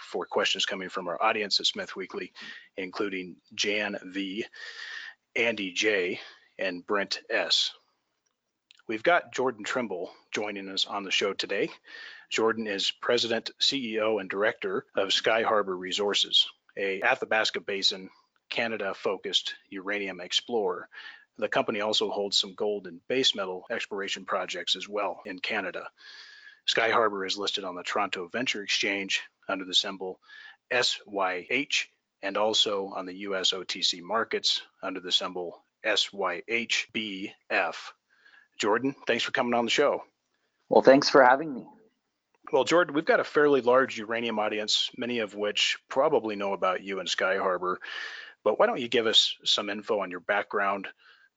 for questions coming from our audience at Smith Weekly, including Jan V, Andy J, and Brent S. We've got Jordan Trimble joining us on the show today. Jordan is President, CEO, and Director of Skyharbour Resources, a Athabasca Basin Canada focused uranium explorer. The company also holds some gold and base metal exploration projects as well in Canada. Skyharbour is listed on the Toronto Venture Exchange under the symbol SYH and also on the US OTC markets under the symbol SYHBF. Jordan, thanks for coming on the show. Well, thanks for having me. Well, Jordan, we've got a fairly large uranium audience, many of which probably know about you and Skyharbour. But why don't you give us some info on your background,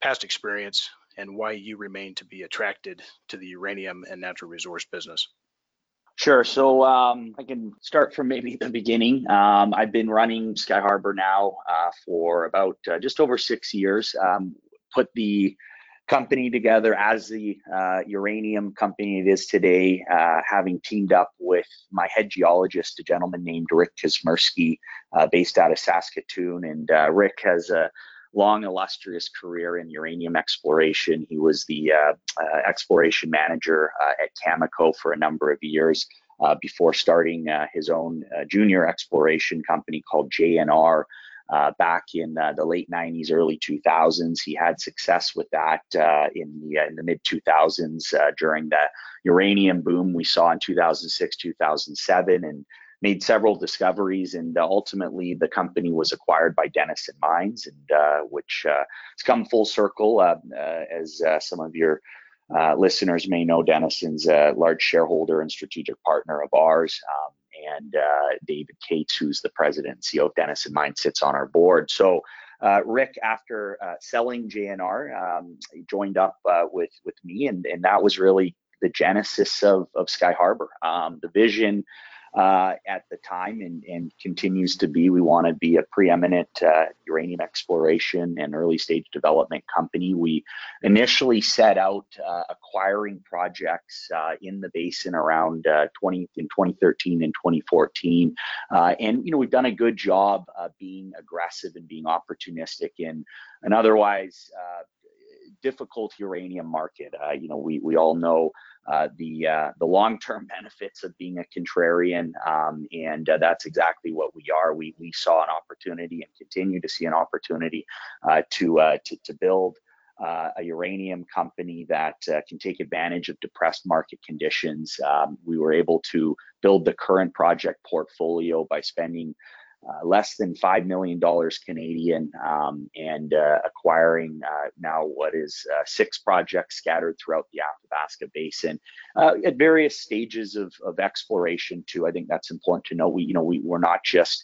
past experience, and why you remain to be attracted to the uranium and natural resource business? Sure. So um, I can start from maybe the beginning. Um, I've been running Skyharbour now uh, for about uh, just over six years. Um, put the company together as the uh, uranium company it is today, uh, having teamed up with my head geologist, a gentleman named Rick Kusmirski, uh, based out of Saskatoon. And uh, Rick has a long, illustrious career in uranium exploration. He was the uh, uh, exploration manager at Cameco for a number of years. before starting his own junior exploration company called JNR, uh, back in uh, the late 90s, early 2000s. He had success with that uh, in the uh, in the mid 2000s uh, during the uranium boom we saw in 2006, 2007, and made several discoveries. And uh, ultimately, the company was acquired by Denison Mines, and which has come full circle as some of your uh, listeners may know Denison's a large shareholder and strategic partner of ours. Um, and uh, David Cates, who's the president and CEO of Denison Mine, sits on our board. So uh, Rick, after uh, selling JNR, um, joined up uh, with with me, and and that was really the genesis of of Skyharbour. Um, the vision uh, at the time and, and continues to be. We want to be a preeminent uh, uranium exploration and early stage development company. We initially set out uh, acquiring projects uh, in the basin around uh, 20 in 2013 and 2014, uh, and you know we've done a good job being aggressive and being opportunistic in an otherwise difficult uranium market. you know we we all know uh, the uh, the long-term benefits of being a contrarian, um, and uh, that's exactly what we are. We we saw an opportunity and continue to see an opportunity uh, to, uh, to, to build. a uranium company that can take advantage of depressed market conditions. Um, we were able to build the current project portfolio by spending uh, less than $5 million Canadian um, and uh, acquiring uh, now what is uh, six projects scattered throughout the Athabasca Basin uh, at various stages of, of, exploration too. I think that's important to know. We, you know, we, we're not just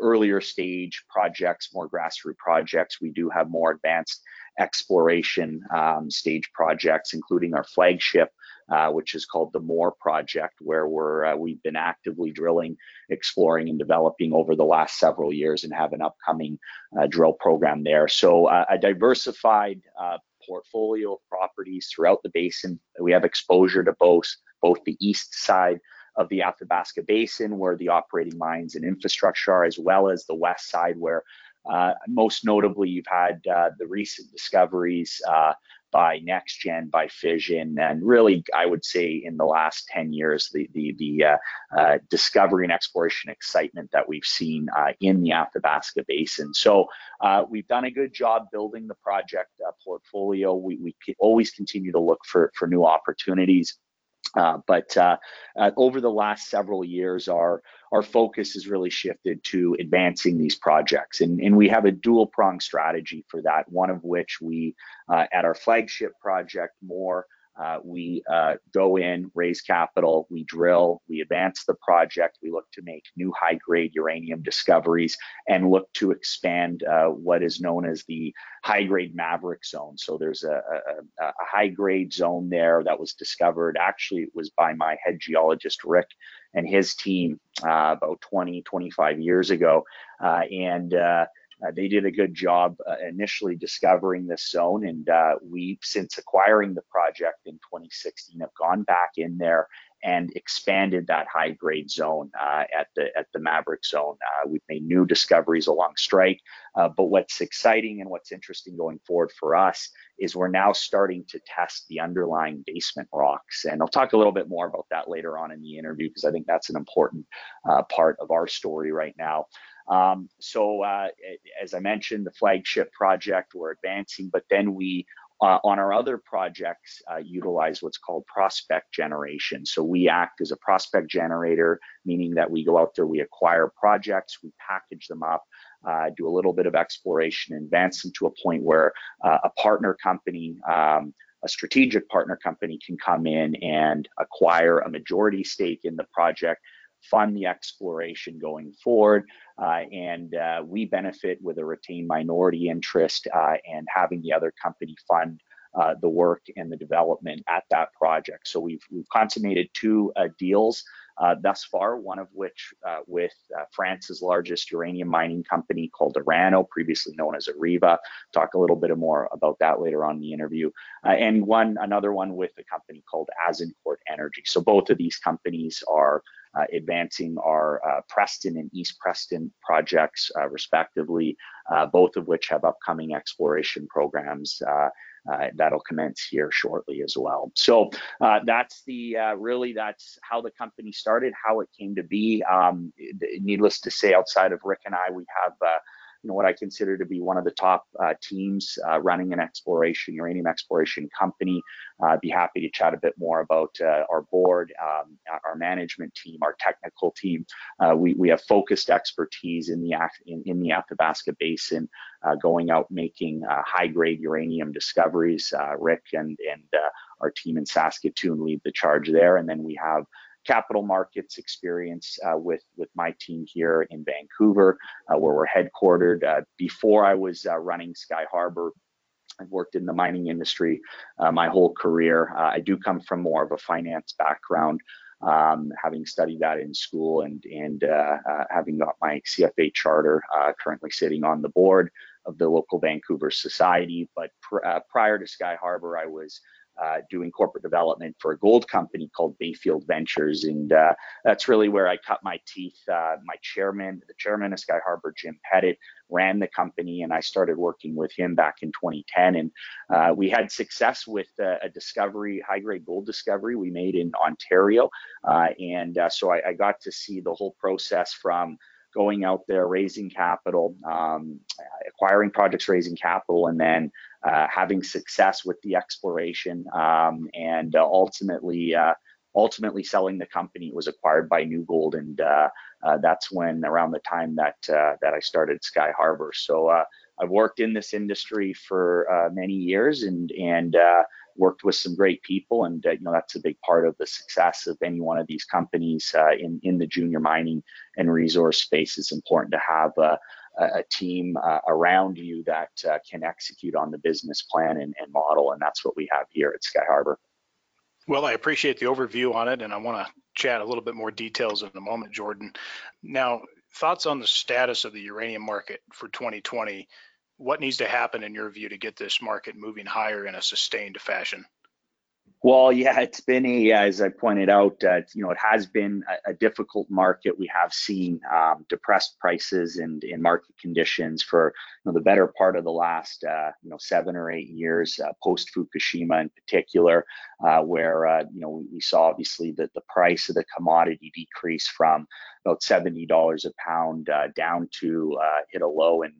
earlier stage projects, more grassroots projects. We do have more advanced exploration um, stage projects, including our flagship uh, which is called the Moore Project, where we're uh, we've been actively drilling, exploring, and developing over the last several years, and have an upcoming uh, drill program there. So uh, a diversified uh, portfolio of properties throughout the basin. We have exposure to both both the east side of the Athabasca Basin, where the operating mines and infrastructure are, as well as the west side, where uh, most notably, you've had uh, the recent discoveries uh, by NexGen, by Fission, and really, I would say in the last 10 years, the the, the uh, uh, discovery and exploration excitement that we've seen uh, in the Athabasca Basin. So we've done a good job building the project portfolio. We, we always continue to look for for new opportunities. Uh, but uh, uh, over the last several years, our our focus has really shifted to advancing these projects, and, and we have a dual prong strategy for that. One of which we, uh, at our flagship project, Moore, Uh, we uh, go in, raise capital, we drill, we advance the project, we look to make new high grade uranium discoveries and look to expand uh, what is known as the high grade Maverick zone. So there's a, a, a high grade zone there that was discovered. Actually, it was by my head geologist, Rick, and his team uh, about 20, 25 years ago. Uh, and uh, they did a good job uh, initially discovering this zone, and uh, we, since acquiring the project in 2016, have gone back in there and expanded that high grade zone uh, at the at the Maverick zone. Uh, we've made new discoveries along strike, uh, but what's exciting and what's interesting going forward for us is we're now starting to test the underlying basement rocks, and I'll talk a little bit more about that later on in the interview because I think that's an important part of our story right now. Um, so uh, as I mentioned, the flagship project we're advancing, but then we uh, on our other projects uh, utilize what's called prospect generation. So we act as a prospect generator, meaning that we go out there, we acquire projects, we package them up, uh, do a little bit of exploration, advance them to a point where uh, a partner company um, a strategic partner company can come in and acquire a majority stake in the project fund the exploration going forward. Uh, and uh, we benefit with a retained minority interest uh, and having the other company fund uh, the work and the development at that project. So we've, we've consummated two uh, deals uh, thus far, one of which with France's largest uranium mining company called Orano, previously known as Areva. Talk a little bit more about that later on in the interview. and one another one with a company called Azincourt Energy. So both of these companies are advancing our uh, Preston and East Preston projects, uh, respectively, both of which have upcoming exploration programs. Uh, that'll commence here shortly as well. So uh, that's the uh, really that's how the company started, how it came to be. Um, needless to say, outside of Rick and I, we have you know what I consider to be one of the top uh, teams uh, running an exploration uranium exploration company. Uh, I'd be happy to chat a bit more about uh, our board, um, our management team, our technical team. Uh, we we have focused expertise in the in, in the Athabasca Basin, going out making high grade uranium discoveries. Rick and and our team in Saskatoon lead the charge there, and then we have capital markets experience uh, with with my team here in Vancouver, uh, where we're headquartered. Uh, before I was uh, running Skyharbour, I've worked in the mining industry uh, my whole career. Uh, I do come from more of a finance background. Um, having studied that in school and and having got my CFA charter, currently sitting on the board of the local Vancouver Society. But pr prior to Skyharbour, I was uh, doing corporate development for a gold company called Bayfield Ventures, and uh, that's really where I cut my teeth. Uh, my chairman, the chairman of Skyharbour, Jim Pettit, ran the company, and I started working with him back in 2010. And uh, we had success with a discovery, high-grade gold discovery we made in Ontario, uh, and so I, I got to see the whole process from going out there, raising capital, um, acquiring projects, raising capital, and then having success with the exploration, um, and uh, ultimately uh, ultimately selling the company. It was acquired by New Gold, and uh, uh, that's when around the time that uh, that I started Skyharbour. So I've worked in this industry for many years, and and worked with some great people, and uh, you know that's a big part of the success of any one of these companies uh, in in the junior mining and resource space. It's important to have a, team uh, around you that uh, can execute on the business plan and, and model, and that's what we have here at Skyharbour. Well, I appreciate the overview on it, and I want to chat a little bit more details in a moment, Jordan. Now, thoughts on the status of the uranium market for 2020 what needs to happen in your view to get this market moving higher in a sustained fashion? Well, yeah, it's been a, as I pointed out, uh, you know, it has been a, a difficult market. We have seen um, depressed prices and, and market conditions for you know, the better part of the last, uh, you know, seven or eight years, uh, post Fukushima in particular, uh, where uh, you know we, saw obviously that the price of the commodity decrease from about seventy dollars a pound uh, down to hit a low in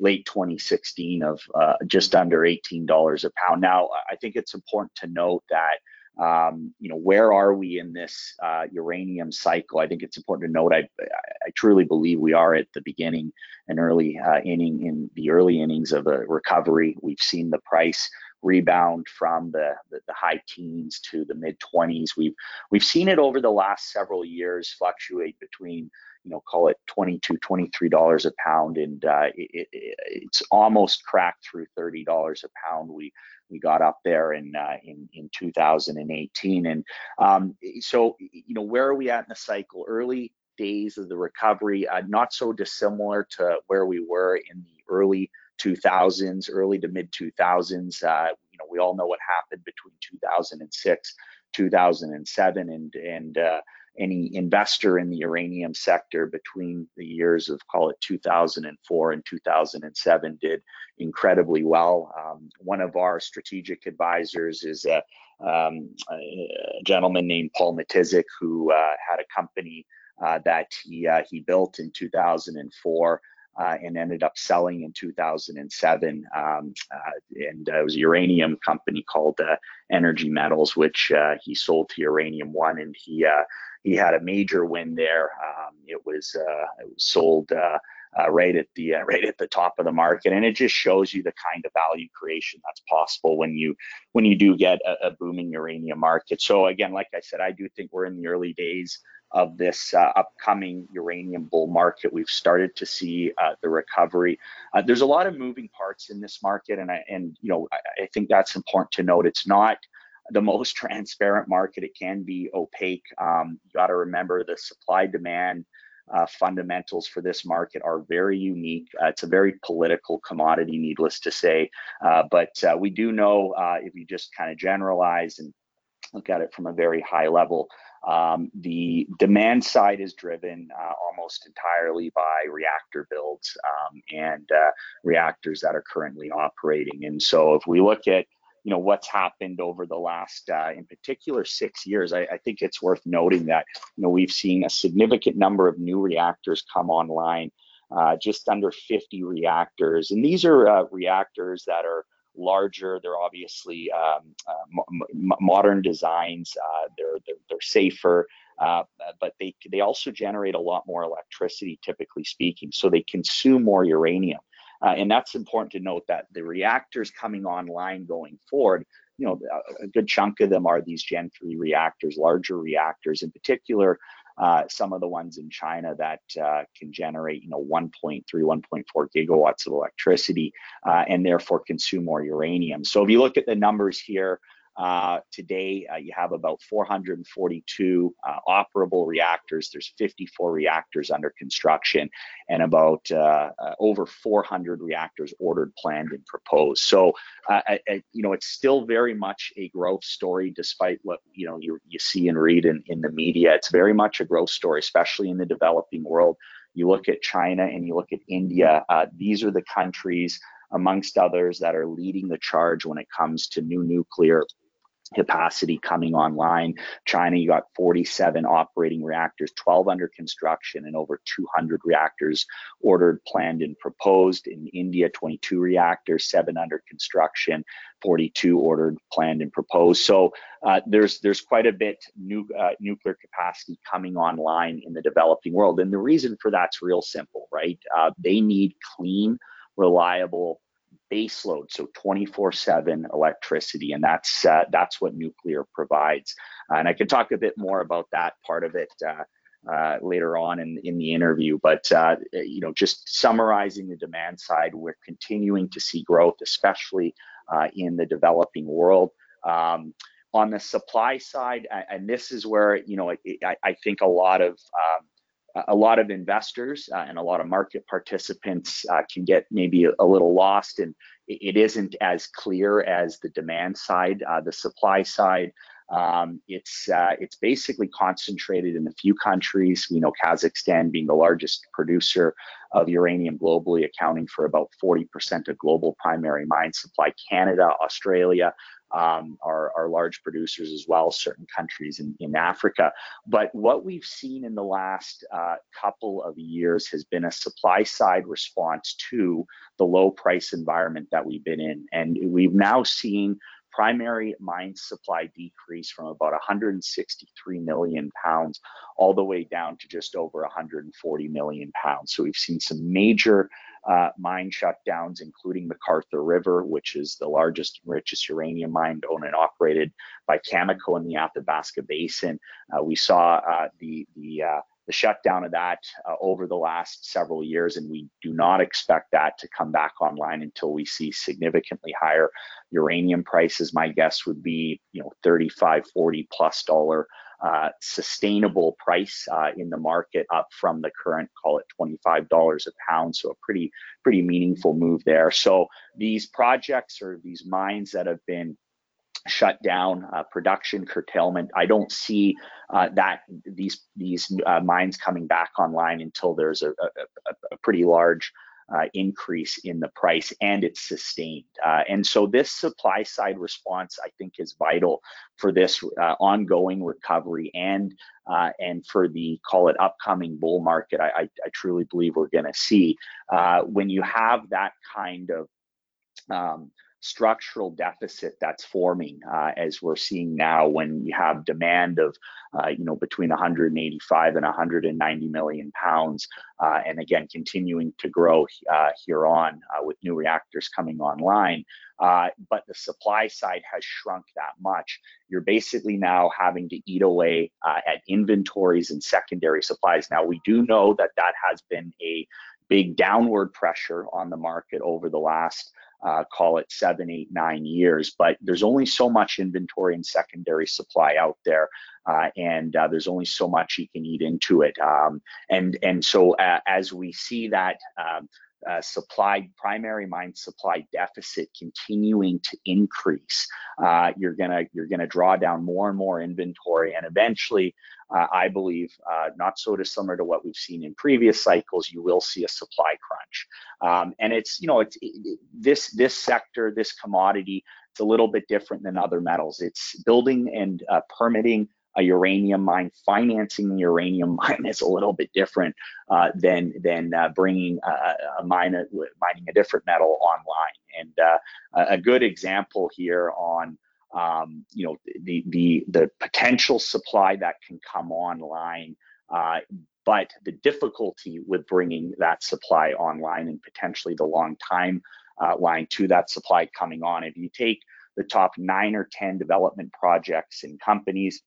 late 2016 of uh, just under $18 a pound. Now, I think it's important to note that um, you know where are we in this uh, uranium cycle? I think it's important to note. I, I truly believe we are at the beginning and early uh, inning in the early innings of a recovery. We've seen the price rebound from the, the, the high teens to the mid 20s. We've we've seen it over the last several years fluctuate between you know call it 22 23 dollars a pound and uh, it, it, it's almost cracked through 30 dollars a pound we we got up there in uh, in in 2018 and um, so you know where are we at in the cycle early days of the recovery uh, not so dissimilar to where we were in the early 2000s, early to mid 2000s. Uh, you know, we all know what happened between 2006, 2007, and and uh, any investor in the uranium sector between the years of call it 2004 and 2007 did incredibly well. Um, one of our strategic advisors is a, um, a gentleman named Paul Matysek who uh, had a company uh, that he uh, he built in 2004 uh, and ended up selling in 2007. Um, uh, and uh, it was a uranium company called uh, Energy Metals, which uh, he sold to Uranium One, and he uh, he had a major win there. Um, it was it was sold. right at the right at the top of the market, and it just shows you the kind of value creation that's possible when you when you do get a, a booming uranium market. So again, like I said, I do think we're in the early days of this uh, upcoming uranium bull market. We've started to see uh, the recovery. Uh, there's a lot of moving parts in this market, and I, and you know I, I, think that's important to note. It's not the most transparent market. It can be opaque. Um, you got to remember the supply demand. Uh, fundamentals for this market are very unique. Uh, it's a very political commodity, needless to say. Uh, but we do know if you just kind of generalize and look at it from a very high level, um, the demand side is driven uh, almost entirely by reactor builds um, and uh, reactors that are currently operating. And so if we look at you know what's happened over the last uh, in particular six years I, I, think it's worth noting that you know we've seen a significant number of new reactors come online uh, just under 50 reactors and these are uh, reactors that are larger. They're obviously um, uh, modern designs. Uh, they're, they're, they're safer, uh, but they they also generate a lot more electricity, typically speaking. So they consume more uranium, uh, and that's important to note that the reactors coming online going forward. You know, a good chunk of them are these Gen 3 reactors, larger reactors. In particular, uh, some of the ones in China that uh, can generate, you know, 1.3, 1.4 gigawatts of electricity uh, and therefore consume more uranium. So if you look at the numbers here, uh, today, uh, you have about 442 uh, operable reactors. There's 54 reactors under construction and about uh, uh, over 400 reactors ordered, planned, and proposed. So, I, I, you know, it's still very much a growth story, despite what you know you, you see and read in, in the media. It's very much a growth story, especially in the developing world. You look at China and you look at India. these are the countries amongst others that are leading the charge when it comes to new nuclear capacity coming online. China, you got 47 operating reactors, 12 under construction, and over 200 reactors ordered, planned, and proposed. In India, 22 reactors, seven under construction, 42 ordered, planned, and proposed. So uh, there's there's quite a bit new uh, nuclear capacity coming online in the developing world, and the reason for that's real simple, right? Uh, they need clean, reliable base load, so 24/7 electricity, and that's uh, that's what nuclear provides. Uh, and I can talk a bit more about that part of it uh, uh later on in in the interview. But uh, you know, just summarizing the demand side, we're continuing to see growth, especially uh, in the developing world. Um, on the supply side, and this is where you know I, I think a lot of um, a lot of investors uh, and a lot of market participants uh, can get maybe a, little lost and it isn't as clear as the demand side uh, the supply side um, it's uh, it's basically concentrated in a few countries we know kazakhstan being the largest producer of uranium globally accounting for about 40% of global primary mine supply canada australia um, are, are large producers as well, certain countries in, in Africa. But what we've seen in the last uh, couple of years has been a supply side response to the low price environment that we've been in. And we've now seen primary mine supply decreased from about 163 million pounds all the way down to just over 140 million pounds. So we've seen some major uh, mine shutdowns, including McArthur River, which is the largest and richest uranium mine owned and operated by Cameco in the Athabasca Basin. Uh, we saw uh, the the uh, the shutdown of that uh, over the last several years, and we do not expect that to come back online until we see significantly higher uranium prices. My guess would be, you know, 35, 40 plus dollar uh, sustainable price uh, in the market up from the current, call it $25 a pound. So a pretty, pretty meaningful move there. So these projects or these mines that have been shut down, uh, production curtailment. I don't see uh, that these these uh, mines coming back online until there's a, a, a pretty large uh, increase in the price and it's sustained. Uh, and so this supply side response, I think, is vital for this uh, ongoing recovery and and for the call it upcoming bull market. I, I, I truly believe we're going to see when you have that kind of um, structural deficit that's forming uh, as we're seeing now when you have demand of uh, you know between 185 and 190 million pounds uh, and again continuing to grow uh, here on uh, with new reactors coming online uh, but the supply side has shrunk that much. You're basically now having to eat away at inventories and secondary supplies. Now we do know that that has been a big downward pressure on the market over the last uh, call it seven, eight, nine years. But there's only so much inventory and secondary supply out there, uh, and uh, there's only so much you can eat into it. Um, and and so uh, as we see that. Um, uh, supply primary mine supply deficit continuing to increase uh, you're gonna you're gonna draw down more and more inventory and eventually uh, I believe, uh, not so dissimilar to what we've seen in previous cycles, you will see a supply crunch. Um, and it's, you know, it's it, this this sector, this commodity, it's a little bit different than other metals. It's building and uh, permitting a uranium mine, financing a uranium mine is a little bit different uh, than than uh, bringing a, a mine mining a different metal online. And uh, a good example here on um, you know the the the potential supply that can come online uh, but the difficulty with bringing that supply online and potentially the long time uh, line to that supply coming on if you take the top nine or ten development projects and companies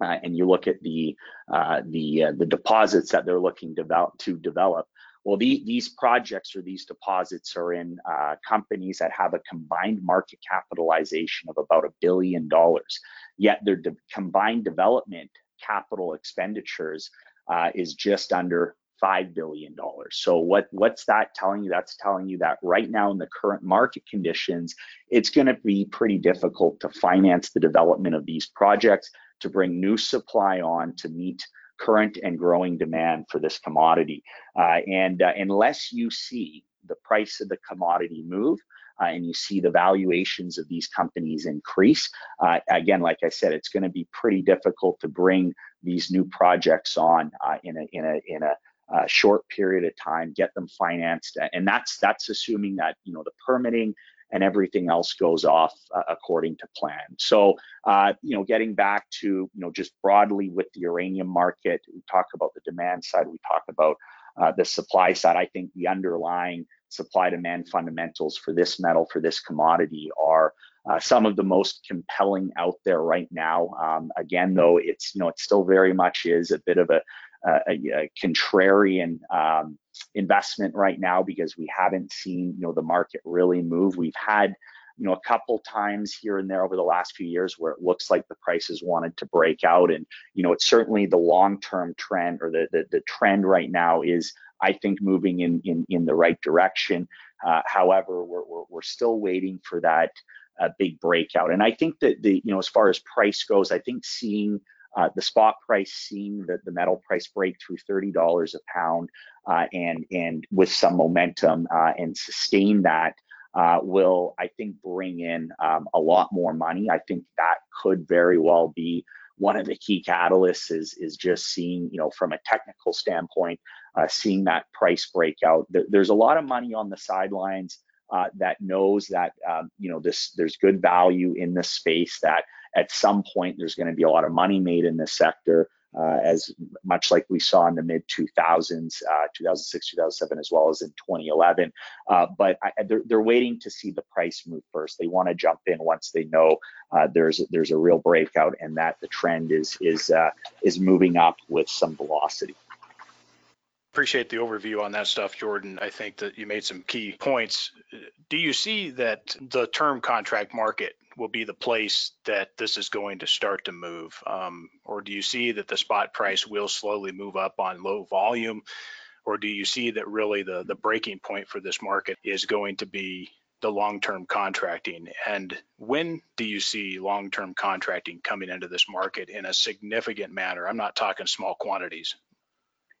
uh, and you look at the uh, the uh, the deposits that they're looking develop, to develop well, the, these projects or these deposits are in uh, companies that have a combined market capitalization of about a billion dollars, yet their de combined development capital expenditures uh, is just under five billion dollars. So what what's that telling you? That's telling you that right now in the current market conditions, it's going to be pretty difficult to finance the development of these projects, to bring new supply on to meet current and growing demand for this commodity. Uh, and uh, unless you see the price of the commodity move, uh, and you see the valuations of these companies increase. Uh, again, like I said, it's going to be pretty difficult to bring these new projects on uh, in a in a in a uh, short period of time, get them financed, and that's that's assuming that you know the permitting and everything else goes off uh, according to plan. So, uh, you know, getting back to, you know, just broadly with the uranium market, we talk about the demand side, we talk about uh, the supply side. I think the underlying supply demand fundamentals for this metal, for this commodity are uh, some of the most compelling out there right now. Um, again, though, it's, you know, it still very much is a bit of a, a, a contrarian um, investment right now because we haven't seen you know the market really move. We've had you know a couple times here and there over the last few years where it looks like the prices wanted to break out. And you know it's certainly the long-term trend or the, the the, trend right now is i think moving in in, in the right direction. Uh, however we're, we're, we're still waiting for that uh, big breakout. And i think that the you know as far as price goes i think seeing uh, the spot price seeing the, the metal price break through $30 a pound uh, and, and with some momentum uh, and sustain that uh, will, I think, bring in um, a lot more money. I think that could very well be one of the key catalysts is, is just seeing, you know, from a technical standpoint, uh, seeing that price breakout. There, there's a lot of money on the sidelines that knows that um, you know this there's good value in this space that at some point there's going to be a lot of money made in this sector uh, as much like we saw in the mid 2000s, uh, 2006, 2007, as well as in 2011. Uh, but I, they're, they're, waiting to see the price move first. They want to jump in once they know uh, there's there's a real breakout and that the trend is is uh, is moving up with some velocity. Appreciate the overview on that stuff, Jordan. I think that you made some key points. Do you see that the term contract market will be the place that this is going to start to move? Um, or do you see that the spot price will slowly move up on low volume? Or do you see that really the, the breaking point for this market is going to be the long-term contracting? And when do you see long-term contracting coming into this market in a significant manner? I'm not talking small quantities.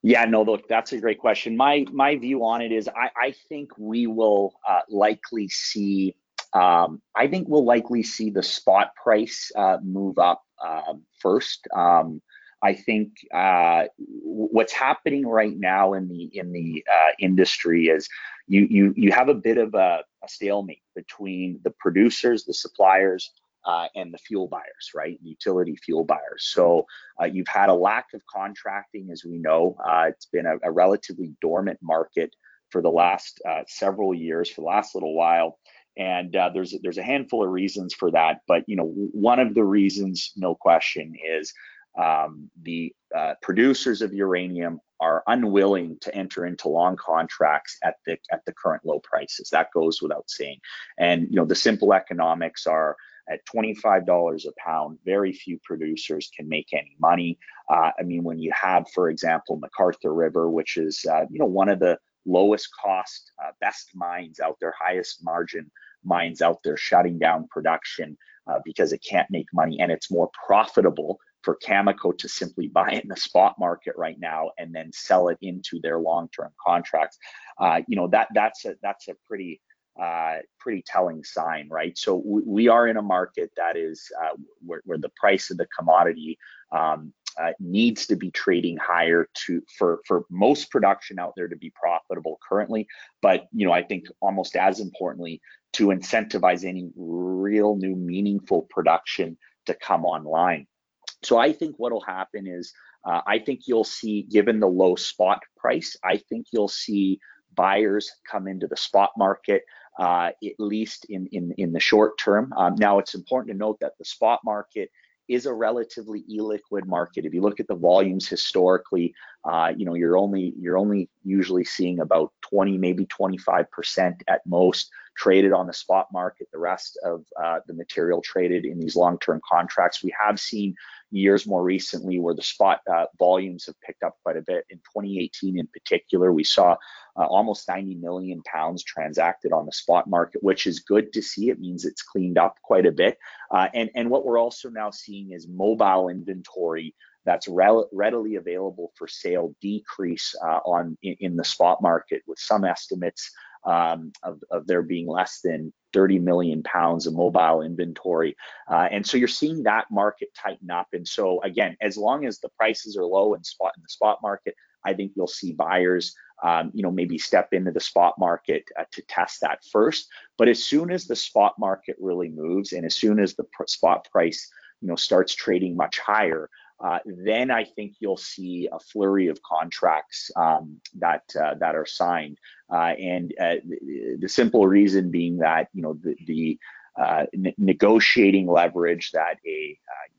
Yeah, no, look, that's a great question. My my view on it is I, I think we will uh, likely see um, I think we'll likely see the spot price uh, move up uh, first. Um, I think uh, what's happening right now in the in the uh, industry is you you you have a bit of a, a stalemate between the producers, the suppliers, uh, and the fuel buyers, right? Utility fuel buyers. So uh, you've had a lack of contracting, as we know. Uh, it's been a, a, relatively dormant market for the last uh, several years, for the last little while and uh, there's there's a handful of reasons for that but you know one of the reasons no question is um, the uh, producers of uranium are unwilling to enter into long contracts at the at the current low prices that goes without saying and you know the simple economics are at $25 a pound, very few producers can make any money. Uh, I mean, when you have, for example, McArthur River, which is, uh, you know, one of the lowest cost, uh, best mines out there, highest margin mines out there shutting down production uh, because it can't make money and it's more profitable for Cameco to simply buy it in the spot market right now and then sell it into their long-term contracts. Uh, you know that that's a that's a pretty uh, pretty telling sign, right? So we, we, are in a market that is uh, where, where, the price of the commodity um, uh, needs to be trading higher to for for most production out there to be profitable currently. But you know, I think almost as importantly to incentivize any real new meaningful production to come online. So I think what will happen is uh, I think you'll see, given the low spot price, I think you'll see buyers come into the spot market. Uh, at least in, in, in the short term. Um, now, it's important to note that the spot market is a relatively illiquid market. If you look at the volumes historically, uh, you know you're only you're only usually seeing about 20, maybe 25 percent at most traded on the spot market. The rest of uh, the material traded in these long-term contracts. We have seen years more recently where the spot uh, volumes have picked up quite a bit. In 2018, in particular, we saw uh, almost 90 million pounds transacted on the spot market, which is good to see. It means it's cleaned up quite a bit. Uh, and, and what we're also now seeing is mobile inventory that's readily available for sale decrease uh, on in, in, the spot market, with some estimates um, of, of there being less than 30 million pounds of mobile inventory. Uh, and so you're seeing that market tighten up. And so again, as long as the prices are low and spot in the spot market, I think you'll see buyers, um, you know, maybe step into the spot market uh, to test that first. But as soon as the spot market really moves, and as soon as the pr- spot price, you know, starts trading much higher, uh, then I think you'll see a flurry of contracts um, that uh, that are signed, uh, and uh, the, the, simple reason being that you know the, the ne- negotiating leverage that a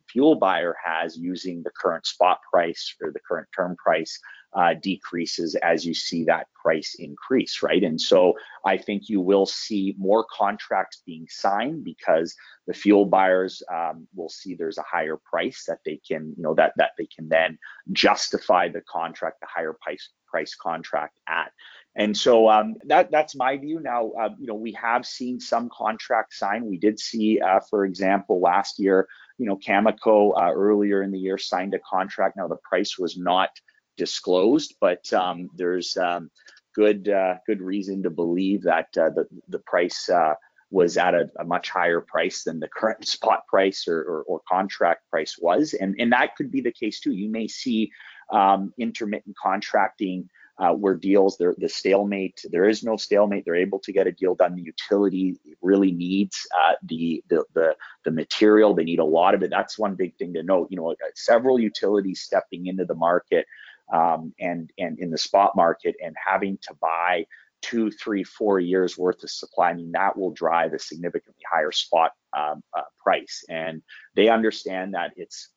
fuel buyer has using the current spot price or the current term price uh, decreases as you see that price increase, right? And so I think you will see more contracts being signed because the fuel buyers um, will see there's a higher price that they can, you know, that that they can then justify the contract, the higher price price contract at. And so um, that that's my view. Now, uh, you know, we have seen some contracts signed. We did see, uh, for example, last year, you know, Cameco uh, earlier in the year signed a contract. Now the price was not disclosed, but um, there's um, good uh, good reason to believe that uh, the the price uh, was at a, a, much higher price than the current spot price or, or, or, contract price was, and and that could be the case too. You may see um, intermittent contracting uh, where deals, there the stalemate, there is no stalemate. They're able to get a deal done. The utility really needs uh, the, the the the material. They need a lot of it. That's one big thing to note. You know, uh, several utilities stepping into the market um, and and in the spot market and having to buy two, three, four years worth of supply, I mean, that will drive a significantly higher spot um, uh, price. And they understand that it's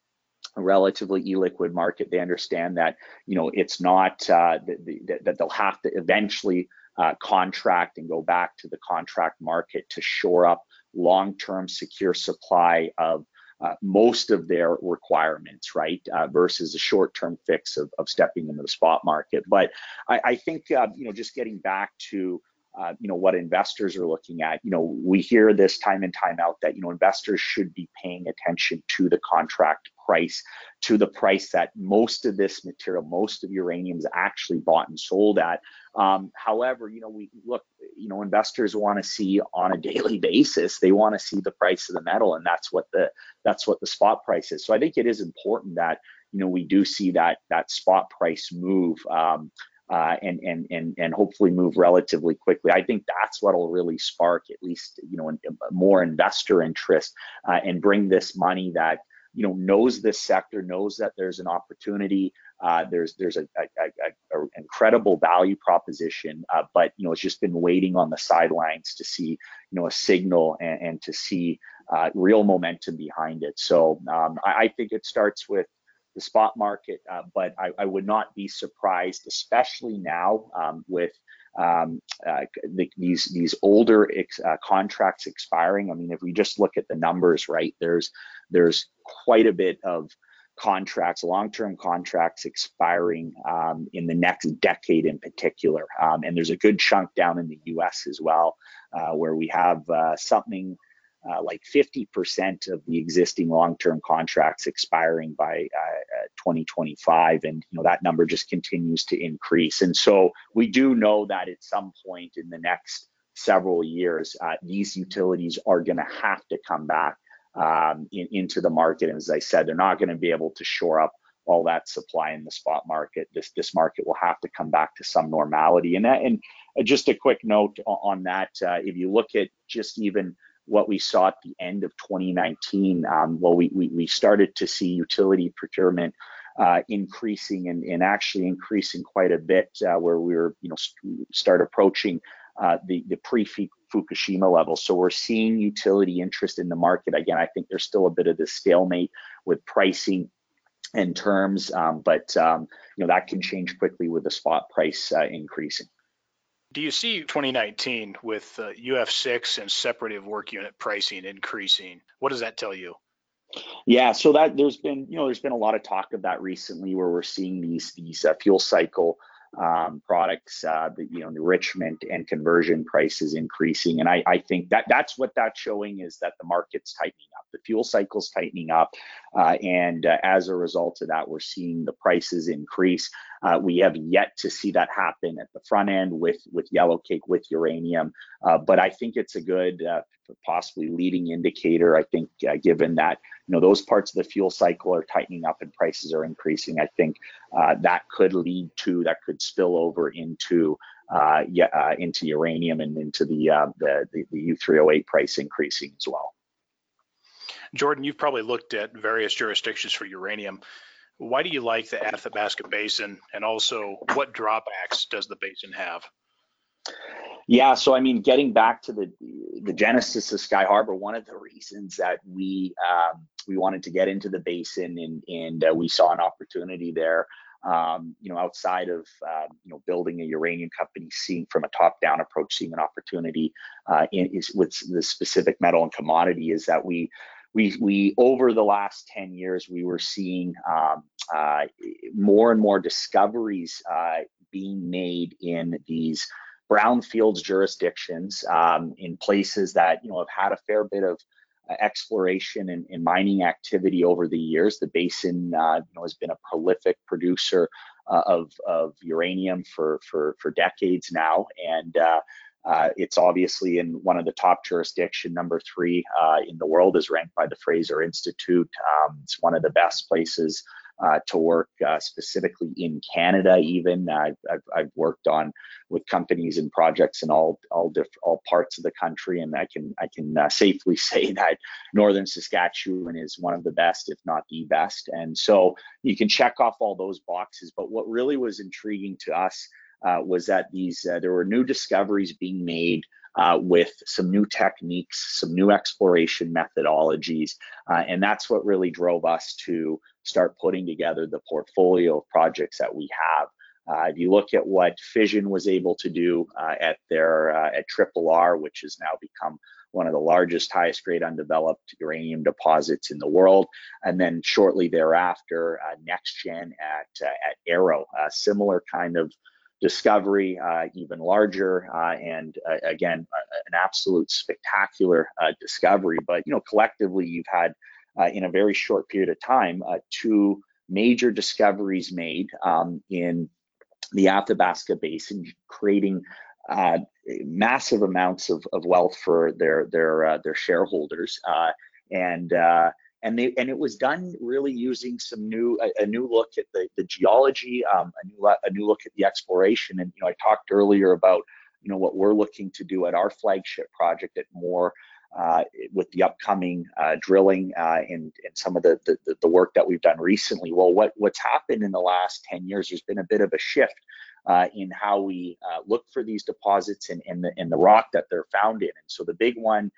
a relatively illiquid market. They understand that, you know, it's not uh, that, that they'll have to eventually uh, contract and go back to the contract market to shore up long-term secure supply of uh, most of their requirements, right, uh, versus a short-term fix of, of stepping into the spot market. But I, I think, uh, you know, just getting back to uh, you know what investors are looking at you know we hear this time and time out that you know investors should be paying attention to the contract price to the price that most of this material most of uranium is actually bought and sold at um, however you know we look you know investors want to see on a daily basis they want to see the price of the metal and that's what the that's what the spot price is so i think it is important that you know we do see that that spot price move um, uh, and and and and hopefully move relatively quickly. I think that's what'll really spark at least you know more investor interest uh, and bring this money that you know knows this sector, knows that there's an opportunity. Uh, there's there's a, a, a, a, incredible value proposition, uh, but you know it's just been waiting on the sidelines to see you know a signal and, and to see uh, real momentum behind it. So um, I, I think it starts with the spot market, uh, but I, I, would not be surprised, especially now um, with um, uh, the, these these older ex, uh, contracts expiring. I mean, if we just look at the numbers, right, there's there's quite a bit of contracts, long-term contracts expiring um, in the next decade in particular, um, and there's a good chunk down in the U.S. as well, uh, where we have uh, something uh, like 50% of the existing long-term contracts expiring by uh, 2025 and you know that number just continues to increase. And so we do know that at some point in the next several years uh, these utilities are going to have to come back um, in, into the market. And as i said they're not going to be able to shore up all that supply in the spot market. This this market will have to come back to some normality. And that and just a quick note on that uh, if you look at just even what we saw at the end of 2019. Um, well, we, we, we, started to see utility procurement uh, increasing and, and, actually increasing quite a bit uh, where we were, you know, st start approaching uh, the, the pre-Fukushima level. So we're seeing utility interest in the market. Again, I think there's still a bit of this stalemate with pricing and terms, um, but um, you know that can change quickly with the spot price uh, increasing. Do you see 2019 with uh, UF6 and separative work unit pricing increasing? What does that tell you? Yeah, so that there's been you know there's been a lot of talk of that recently, where we're seeing these these uh, fuel cycle um, products, uh, the, you know, enrichment and conversion prices increasing. And I, I, think that that's what that's showing is that the market's tightening up, the fuel cycle's tightening up. Uh, and uh, as a result of that, we're seeing the prices increase. Uh, we have yet to see that happen at the front end with, with yellow cake, with uranium. Uh, but I think it's a good, uh, possibly leading indicator. I think given that, you know, those parts of the fuel cycle are tightening up and prices are increasing, I think that could lead to, that could spill over into uh, yeah, uh, into uranium and into the, uh, the, the, the U3O8 price increasing as well. Jordan, you've probably looked at various jurisdictions for uranium. Why do you like the Athabasca Basin, and also what drawbacks does the basin have? Yeah, so I mean, getting back to the the genesis of Skyharbour, one of the reasons that we um, we wanted to get into the basin and and uh, we saw an opportunity there um, you know, outside of uh, you know building a uranium company, seeing from a top-down approach, seeing an opportunity uh, in, is with the specific metal and commodity, is that we we we over the last 10 years we were seeing um, uh, more and more discoveries uh, being made in these brownfields jurisdictions um, in places that you know have had a fair bit of uh, exploration and, and, mining activity over the years. The basin uh, you know, has been a prolific producer uh, of, of uranium for, for, for decades now. And uh, uh, it's obviously in one of the top jurisdiction, number three uh, in the world is ranked by the Fraser Institute. Um, it's one of the best places uh, to work uh, specifically in Canada. Even I've, I've, worked on with companies and projects in all all diff- all parts of the country, and I can I can uh, safely say that Northern Saskatchewan is one of the best, if not the best. And so you can check off all those boxes. But what really was intriguing to us uh, was that these uh, there were new discoveries being made uh, with some new techniques, some new exploration methodologies, uh, and that's what really drove us to start putting together the portfolio of projects that we have. Uh, if you look at what Fission was able to do uh, at their at Triple R, which has now become one of the largest, highest grade undeveloped uranium deposits in the world. And then shortly thereafter, uh, NexGen at, uh, at Arrow, a similar kind of discovery, uh, even larger, uh, and uh, again, an absolute spectacular uh, discovery. But you know, collectively, you've had uh, in a very short period of time uh, two major discoveries made um, in the Athabasca Basin, creating massive amounts of, of, wealth for their their their shareholders, and and they and it was done really using some new a, a new look at the, the geology um, a new a new look at the exploration and you know i talked earlier about you know what we're looking to do at our flagship project at Moore uh, with the upcoming uh, drilling uh, and, and some of the, the, the work that we've done recently. Well, what what's happened in the last 10 years, there's been a bit of a shift uh, in how we uh, look for these deposits and, and, the, and the rock that they're found in. And so the big one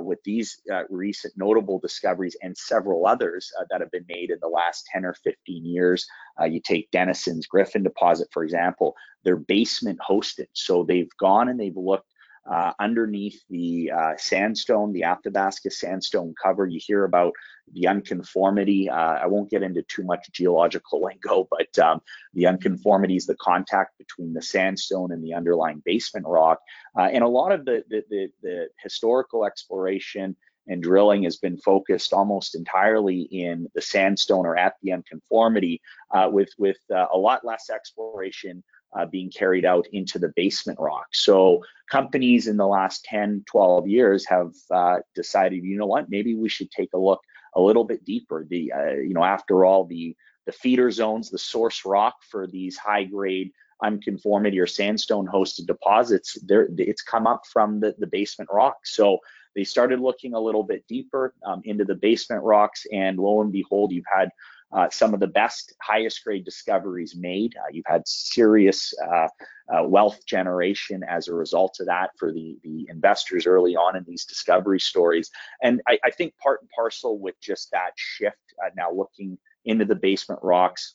with these uh, recent notable discoveries and several others uh, that have been made in the last 10 or 15 years. Uh, you take Denison's Gryphon deposit, for example, they're basement hosted. So they've gone and they've looked uh, underneath the uh, sandstone, the Athabasca sandstone cover. You hear about the unconformity. Uh, I won't get into too much geological lingo, but um, the unconformities, the contact between the sandstone and the underlying basement rock. Uh, and a lot of the, the, the, the historical exploration and drilling has been focused almost entirely in the sandstone or at the unconformity uh, with, with uh, a lot less exploration uh, being carried out into the basement rock. So companies in the last 10, 12 years have uh, decided, you know what, maybe we should take a look a little bit deeper. The, uh, you know, after all, the the feeder zones, the source rock for these high grade unconformity or sandstone hosted deposits, there it's come up from the, the basement rock. So they started looking a little bit deeper um, into the basement rocks, and lo and behold, you've had uh, some of the best, highest grade discoveries made. Uh, you've had serious uh, uh, wealth generation as a result of that for the, the investors early on in these discovery stories. And I, I think part and parcel with just that shift uh, now looking into the basement rocks,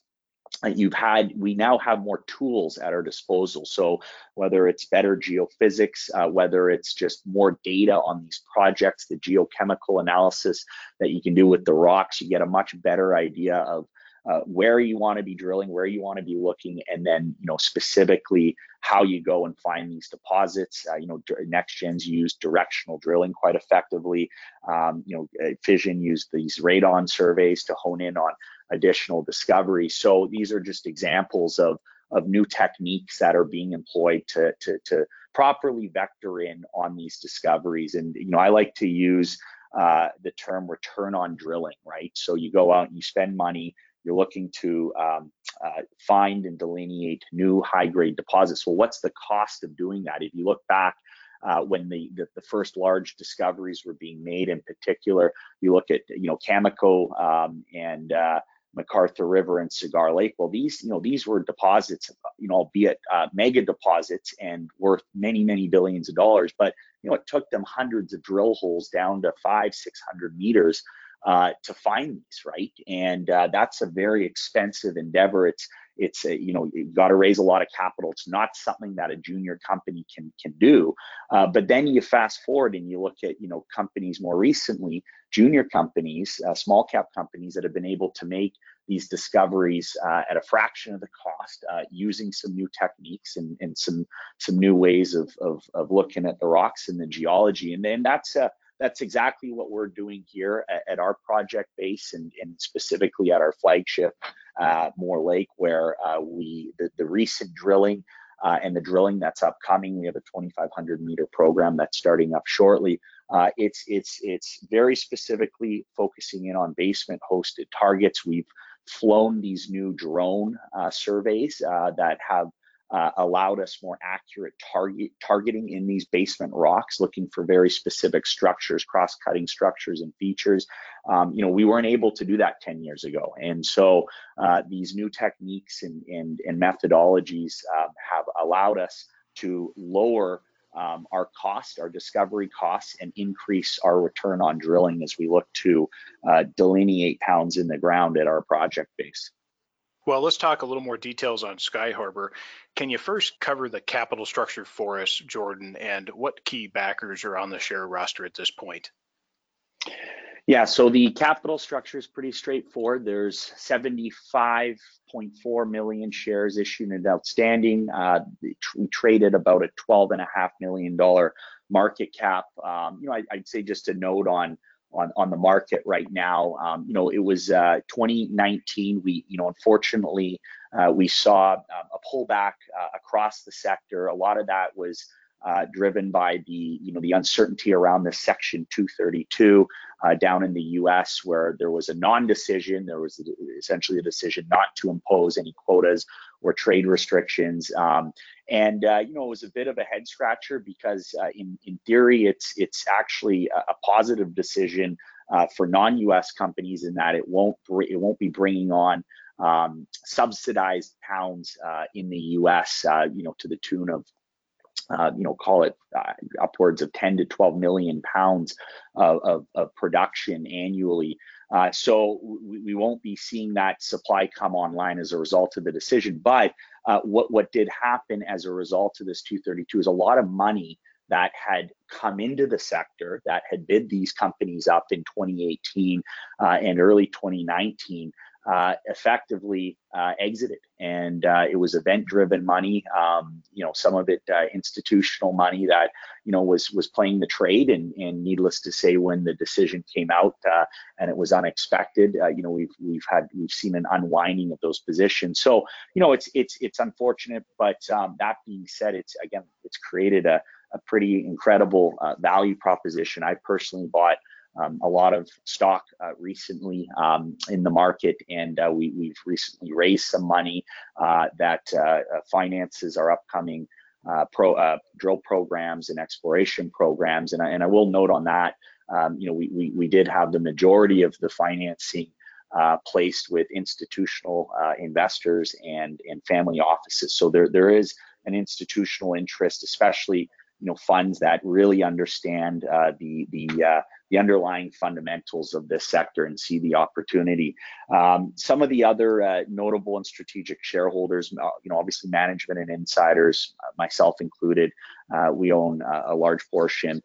you've had we now have more tools at our disposal so whether it's better geophysics uh, whether it's just more data on these projects the geochemical analysis that you can do with the rocks you get a much better idea of uh, where you want to be drilling, where you want to be looking, and then you know specifically how you go and find these deposits. Uh, you know, NexGen's use directional drilling quite effectively. Um, you know, uh, Fission used these radon surveys to hone in on additional discoveries. So these are just examples of of new techniques that are being employed to, to, to properly vector in on these discoveries. And you know, I like to use uh, the term return on drilling, right? So you go out and you spend money, you're looking to um, uh, find and delineate new high grade deposits. Well, what's the cost of doing that? If you look back uh, when the, the, the first large discoveries were being made, in particular, you look at you know Cameco um, and McArthur River and Cigar Lake. Well, these, you know, these were deposits, you know, albeit uh, mega deposits and worth many, many billions of dollars. But you know, it took them hundreds of drill holes down to five, six hundred meters uh, to find these, right? And uh, that's a very expensive endeavor. It's it's a, you know you've got to raise a lot of capital. It's not something that a junior company can can do. Uh, but then you fast forward and you look at you know companies more recently, junior companies, uh, small cap companies that have been able to make these discoveries uh, at a fraction of the cost uh, using some new techniques and, and some some new ways of, of, of looking at the rocks and the geology and then that's a that's exactly what we're doing here at, at our project base and, and, specifically at our flagship uh, Moore Lake, where uh, we the, the, recent drilling uh, and the drilling that's upcoming. We have a 2,500 meter program that's starting up shortly. Uh, it's it's it's very specifically focusing in on basement hosted targets. We've flown these new drone uh, surveys uh, that have uh, allowed us more accurate target targeting in these basement rocks, looking for very specific structures, cross-cutting structures and features. Um, you know, we weren't able to do that 10 years ago, and so uh, these new techniques and and, and methodologies uh, have allowed us to lower um, our cost, our discovery costs, and increase our return on drilling as we look to uh, delineate pounds in the ground at our project base. Well, let's talk a little more details on Skyharbour. Can you first cover the capital structure for us, Jordan, and what key backers are on the share roster at this point? Yeah, so the capital structure is pretty straightforward. There's 75.4 million shares issued and outstanding. Uh, we traded about a 12.5 million dollar market cap. Um, you know, I, would say just a note on on, on the market right now. Um, you know, it was uh, 2019. We, you know, unfortunately, uh, we saw um, a pullback uh, across the sector. A lot of that was uh, driven by the, you know, the uncertainty around the Section 232 uh, down in the U.S., where there was a non-decision. There was essentially a decision not to impose any quotas or trade restrictions. Um, and uh, you know, it was a bit of a head scratcher because uh, in in theory, it's it's actually a, a positive decision uh, for non-U.S. companies in that it won't it won't be bringing on um, subsidized pounds uh, in the U.S. Uh, you know, to the tune of uh, you know, call it uh, upwards of 10 to 12 million pounds of, of, of production annually. Uh, so we, we, won't be seeing that supply come online as a result of the decision. But uh, what what did happen as a result of this 232 is a lot of money that had come into the sector that had bid these companies up in 2018 uh, and early 2019 uh, effectively uh, exited. And uh, it was event-driven money. Um, you know, some of it uh, institutional money that you know was was playing the trade. And, and needless to say, when the decision came out uh, and it was unexpected, uh, you know, we've we've had we've seen an unwinding of those positions. So you know, it's it's it's unfortunate, but um, that being said, it's again it's created a a pretty incredible value proposition. I personally bought um, a lot of stock uh, recently um, in the market, and uh, we, have recently raised some money uh, that uh, uh, finances our upcoming uh, pro, drill programs and exploration programs. And I, and I will note on that, um, you know, we, we, we, did have the majority of the financing placed with institutional investors and, and family offices. So there, there is an institutional interest, especially you know funds that really understand uh, the the uh, the underlying fundamentals of this sector and see the opportunity. Um, some of the other uh, notable and strategic shareholders, uh, you know, obviously management and insiders, uh, myself included, uh, we own a large portion.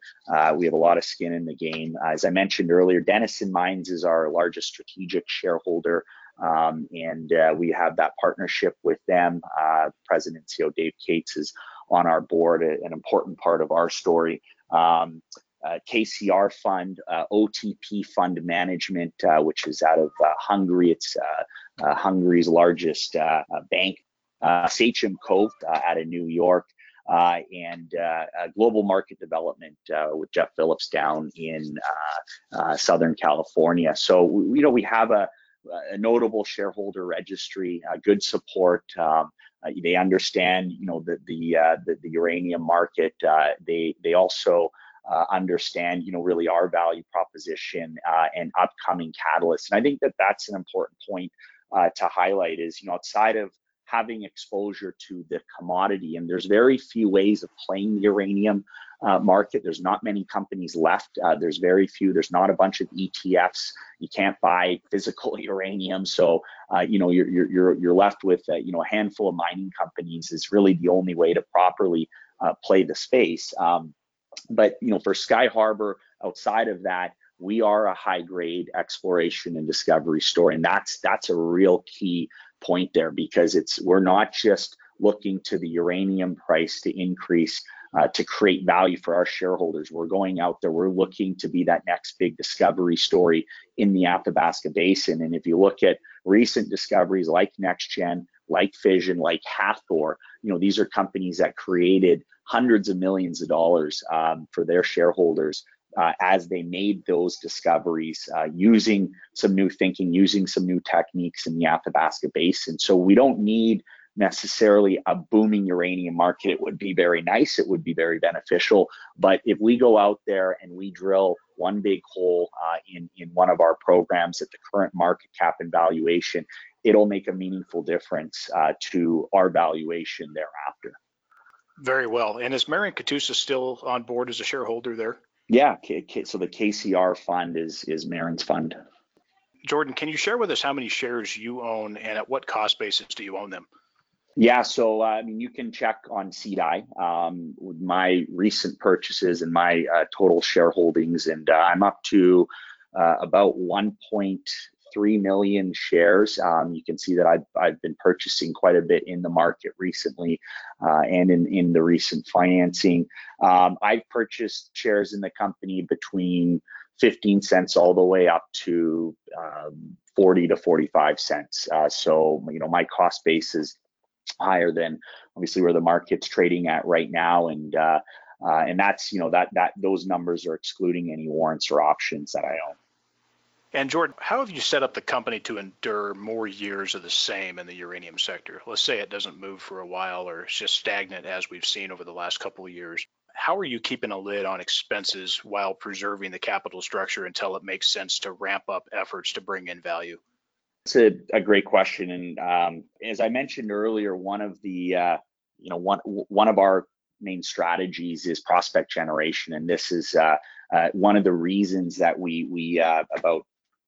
we have a lot of skin in the game. as I mentioned earlier, Denison Mines is our largest strategic shareholder. Um, and uh, we have that partnership with them. Uh, President CEO Dave Cates is on our board, an important part of our story. Um, uh, KCR Fund, uh, OTP Fund Management, uh, which is out of uh, Hungary. It's uh, uh, Hungary's largest bank. Sachem Cove out of New York. and global market development with Jeff Phillips down in Southern California. So you know we have a, a notable shareholder registry, good support. Um, they understand, you know, the the uh, the, the, uranium market. Uh, they they also uh, understand, you know, really our value proposition uh, and upcoming catalysts. And I think that that's an important point uh, to highlight. Is you know, outside of having exposure to the commodity, and there's very few ways of playing the uranium uh, market. There's not many companies left. Uh, there's very few. There's not a bunch of ETFs. You can't buy physical uranium, so uh, you know you're you're you're left with uh, you know a handful of mining companies. Is really the only way to properly uh, play the space. Um, but you know, for Skyharbour, outside of that, we are a high grade exploration and discovery story, and that's that's a real key point there because it's we're not just looking to the uranium price to increase uh, to create value for our shareholders. We're going out there, we're looking to be that next big discovery story in the Athabasca Basin. And if you look at recent discoveries like NexGen, like Fission, like Hathor, you know, these are companies that created hundreds of millions of dollars um, for their shareholders uh, as they made those discoveries uh, using some new thinking, using some new techniques in the Athabasca Basin. So we don't need necessarily a booming uranium market. It would be very nice, it would be very beneficial. But if we go out there and we drill one big hole uh, in, in one of our programs at the current market cap and valuation, it'll make a meaningful difference uh, to our valuation thereafter. Very well. And is Marin Katusa still on board as a shareholder there? Yeah. So the KCR fund is is Marin's fund. Jordan, can you share with us how many shares you own and at what cost basis do you own them? Yeah, so uh, I mean, you can check on SEDI um, with my recent purchases and my uh, total shareholdings, and uh, I'm up to uh, about 1.3 million shares. Um, you can see that I've, I've been purchasing quite a bit in the market recently uh, and in, in the recent financing. Um, I've purchased shares in the company between 15 cents all the way up to um, 40 to 45 cents. Uh, so, you know, my cost base is higher than obviously where the market's trading at right now. And uh, uh, and that's you know that that those numbers are excluding any warrants or options that I own. And Jordan, how have you set up the company to endure more years of the same in the uranium sector? Let's say it doesn't move for a while or it's just stagnant as we've seen over the last couple of years. How are you keeping a lid on expenses while preserving the capital structure until it makes sense to ramp up efforts to bring in value? It's a, a great question, and um, as I mentioned earlier, one of the uh, you know one one of our main strategies is prospect generation, and this is uh, uh, one of the reasons that we we uh, about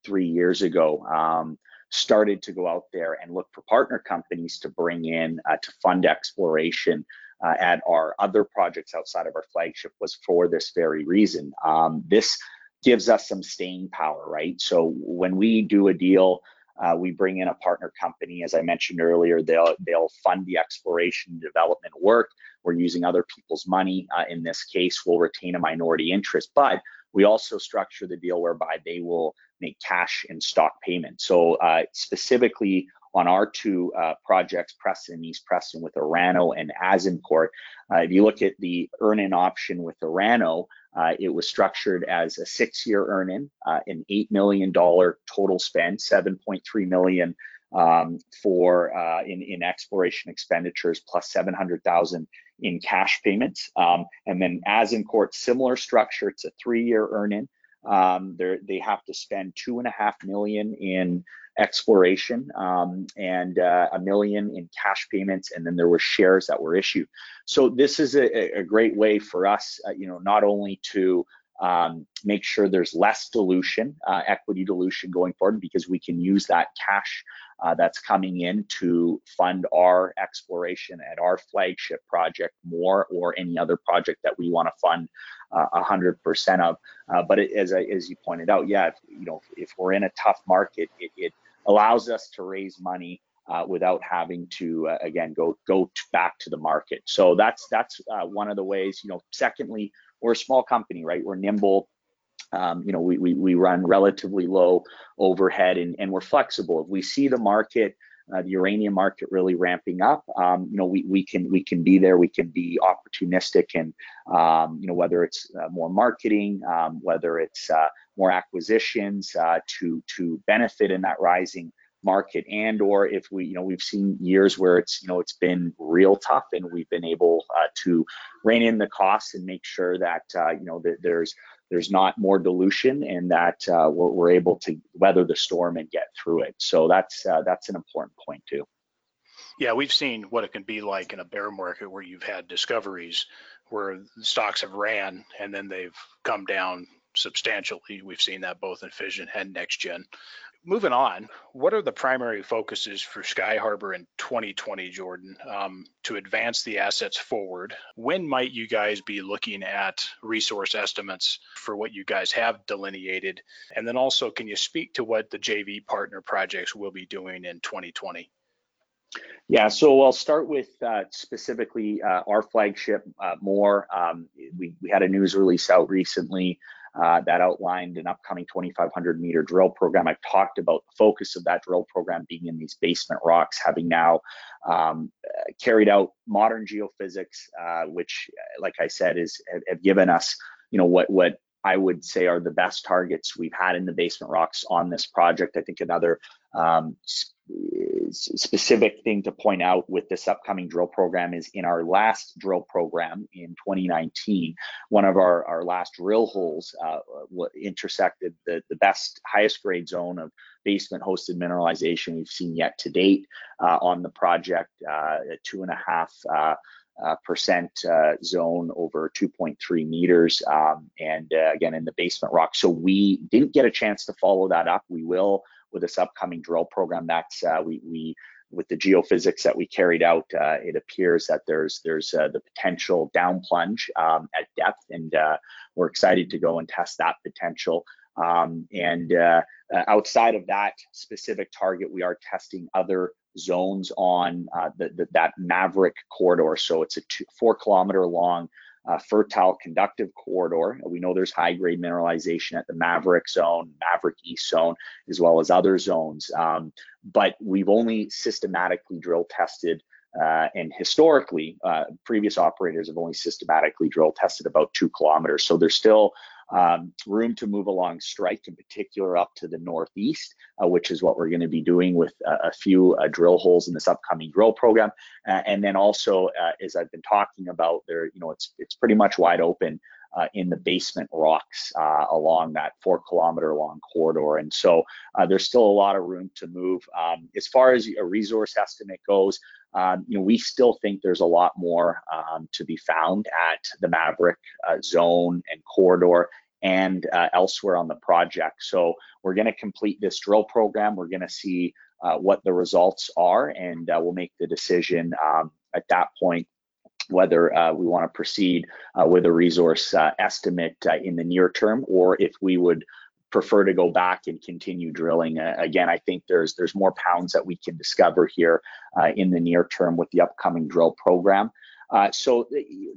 three years ago um, started to go out there and look for partner companies to bring in uh, to fund exploration uh, at our other projects outside of our flagship was for this very reason. Um, this gives us some staying power, right? So when we do a deal uh, we bring in a partner company, as I mentioned earlier. They'll they'll fund the exploration and development work. We're using other people's money. Uh, in this case, we'll retain a minority interest, but we also structure the deal whereby they will make cash and stock payments. So uh, specifically on our two uh, projects, Preston East Preston with Orano and Azincourt, uh, if you look at the earn-in option with Orano, uh, it was structured as a six-year earn-in, uh, an eight million dollar total spend, 7.3 million um, for uh, in in exploration expenditures plus 700,000 in cash payments, um, and then Azincourt, similar structure. It's a three-year earn-in. Um, they have to spend two and a half million in exploration um, and uh, a million in cash payments, and then there were shares that were issued. So this is a, a great way for us, uh, you know, not only to um, make sure there's less dilution, uh, equity dilution going forward, because we can use that cash uh, that's coming in to fund our exploration at our flagship project Moore or any other project that we want to fund uh, a hundred percent of. Uh, but it, as I, as you pointed out, yeah, if, you know, if we're in a tough market, it, it allows us to raise money uh, without having to uh, again go go back to the market. So that's that's uh, one of the ways. You know, secondly, we're a small company, right? We're nimble. Um, you know, we, we we run relatively low overhead and and we're flexible. If we see the market. Uh, the uranium market really ramping up. Um, you know, we, we can we can be there. We can be opportunistic, and um, you know whether it's uh, more marketing, um, whether it's uh, more acquisitions uh, to to benefit in that rising market and or if we you know we've seen years where it's you know it's been real tough and we've been able uh, to rein in the costs and make sure that uh, you know that there's there's not more dilution and that uh, we're, we're, able to weather the storm and get through it so that's uh, that's an important point too yeah we've seen what it can be like in a bear market where you've had discoveries where stocks have ran and then they've come down substantially. We've seen that both in Fission and NexGen. Moving on, what are the primary focuses for Skyharbour in 2020, Jordan, um, to advance the assets forward? When might you guys be looking at resource estimates for what you guys have delineated? And then also, can you speak to what the JV partner projects will be doing in 2020? Yeah, so I'll start with uh, specifically uh, our flagship uh, Moore. Um, we, we had a news release out recently uh, that outlined an upcoming 2,500 meter drill program. I've talked about the focus of that drill program being in these basement rocks, having now um, carried out modern geophysics, uh, which, like I said, is have, given us, you know, what what I would say are the best targets we've had in the basement rocks on this project. I think another um, specific thing to point out with this upcoming drill program is in our last drill program in 2019, one of our, our last drill holes uh, intersected the, the best, highest grade zone of basement hosted mineralization we've seen yet to date uh, on the project, uh, two and a half uh, uh, percent uh, zone over 2.3 meters um, and uh, again in the basement rock. So we didn't get a chance to follow that up. We will with this upcoming drill program. That's uh, we we with the geophysics that we carried out, uh, it appears that there's there's uh, the potential down plunge um, at depth, and uh, we're excited to go and test that potential. Um, and uh, uh, outside of that specific target, we are testing other zones on the, the, that Maverick corridor. So it's a two, four kilometer long uh, fertile conductive corridor. We know there's high grade mineralization at the Maverick zone, Maverick East zone, as well as other zones. Um, but we've only systematically drill tested uh, and historically, uh, previous operators have only systematically drill tested about two kilometers. So there's still um, room to move along strike, in particular up to the northeast, uh, which is what we're going to be doing with a, a few uh, drill holes in this upcoming drill program. Uh, and then also, uh, as I've been talking about, there, you know, it's it's pretty much wide open. Uh, in the basement rocks uh, along that four kilometer long corridor. And so uh, there's still a lot of room to move. Um, as far as a resource estimate goes, um, you know, we still think there's a lot more um, to be found at the Maverick uh, zone and corridor and uh, elsewhere on the project. So we're going to complete this drill program. We're going to see uh, what the results are, and uh, we'll make the decision um, at that point whether uh, we want to proceed uh, with a resource estimate in the near term or if we would prefer to go back and continue drilling. Uh, again, I think there's there's more pounds that we can discover here uh, in the near term with the upcoming drill program. Uh, so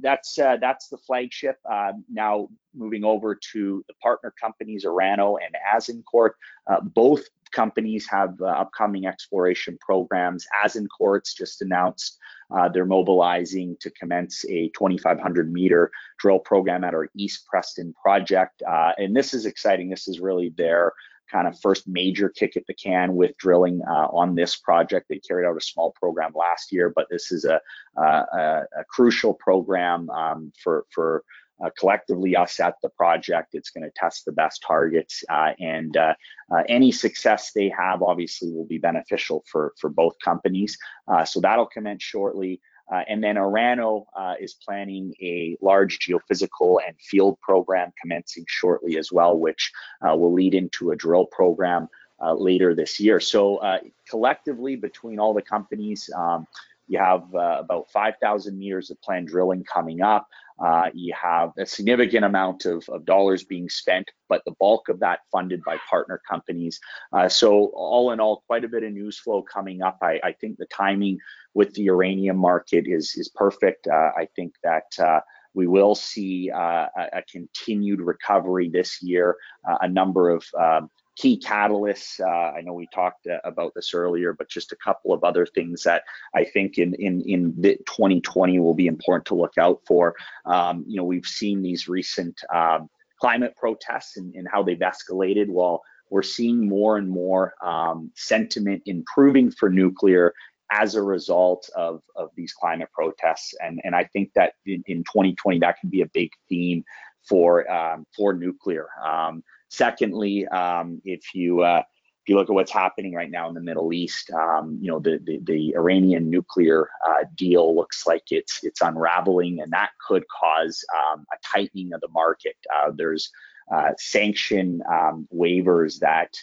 that's uh, that's the flagship. Um, now moving over to the partner companies, Orano and Azincourt. Uh, both companies have uh, upcoming exploration programs. Azincourt's just announced uh, they're mobilizing to commence a 2,500 meter drill program at our East Preston project. Uh, and this is exciting. This is really their kind of first major kick at the can with drilling uh, on this project. They carried out a small program last year, but this is a, a, a crucial program um, for, for uh, collectively us at the project. It's going to test the best targets, uh, and uh, uh, any success they have obviously will be beneficial for for both companies. Uh, so that'll commence shortly. Uh, and then Orano is planning a large geophysical and field program commencing shortly as well, which will lead into a drill program later this year. So collectively, between all the companies, um, you have about 5,000 meters of planned drilling coming up. Uh, you have a significant amount of, of, dollars being spent, but the bulk of that funded by partner companies. Uh, so all in all, quite a bit of news flow coming up. I, I think the timing with the uranium market is is perfect. Uh, I think that uh, we will see uh, a, a, continued recovery this year. Uh, a number of um, key catalysts. Uh, I know we talked uh, about this earlier, but just a couple of other things that I think in in in 2020 will be important to look out for. Um, you know, we've seen these recent um, climate protests and, and, how they've escalated. While we're seeing more and more um, sentiment improving for nuclear as a result of, of these climate protests. And, and I think that in, in 2020, that can be a big theme for um, for nuclear. Um, Secondly, um, if you uh, if you look at what's happening right now in the Middle East, um, you know the, the, the Iranian nuclear uh, deal looks like it's it's unraveling, and that could cause um, a tightening of the market. Uh, there's uh, sanction um, waivers that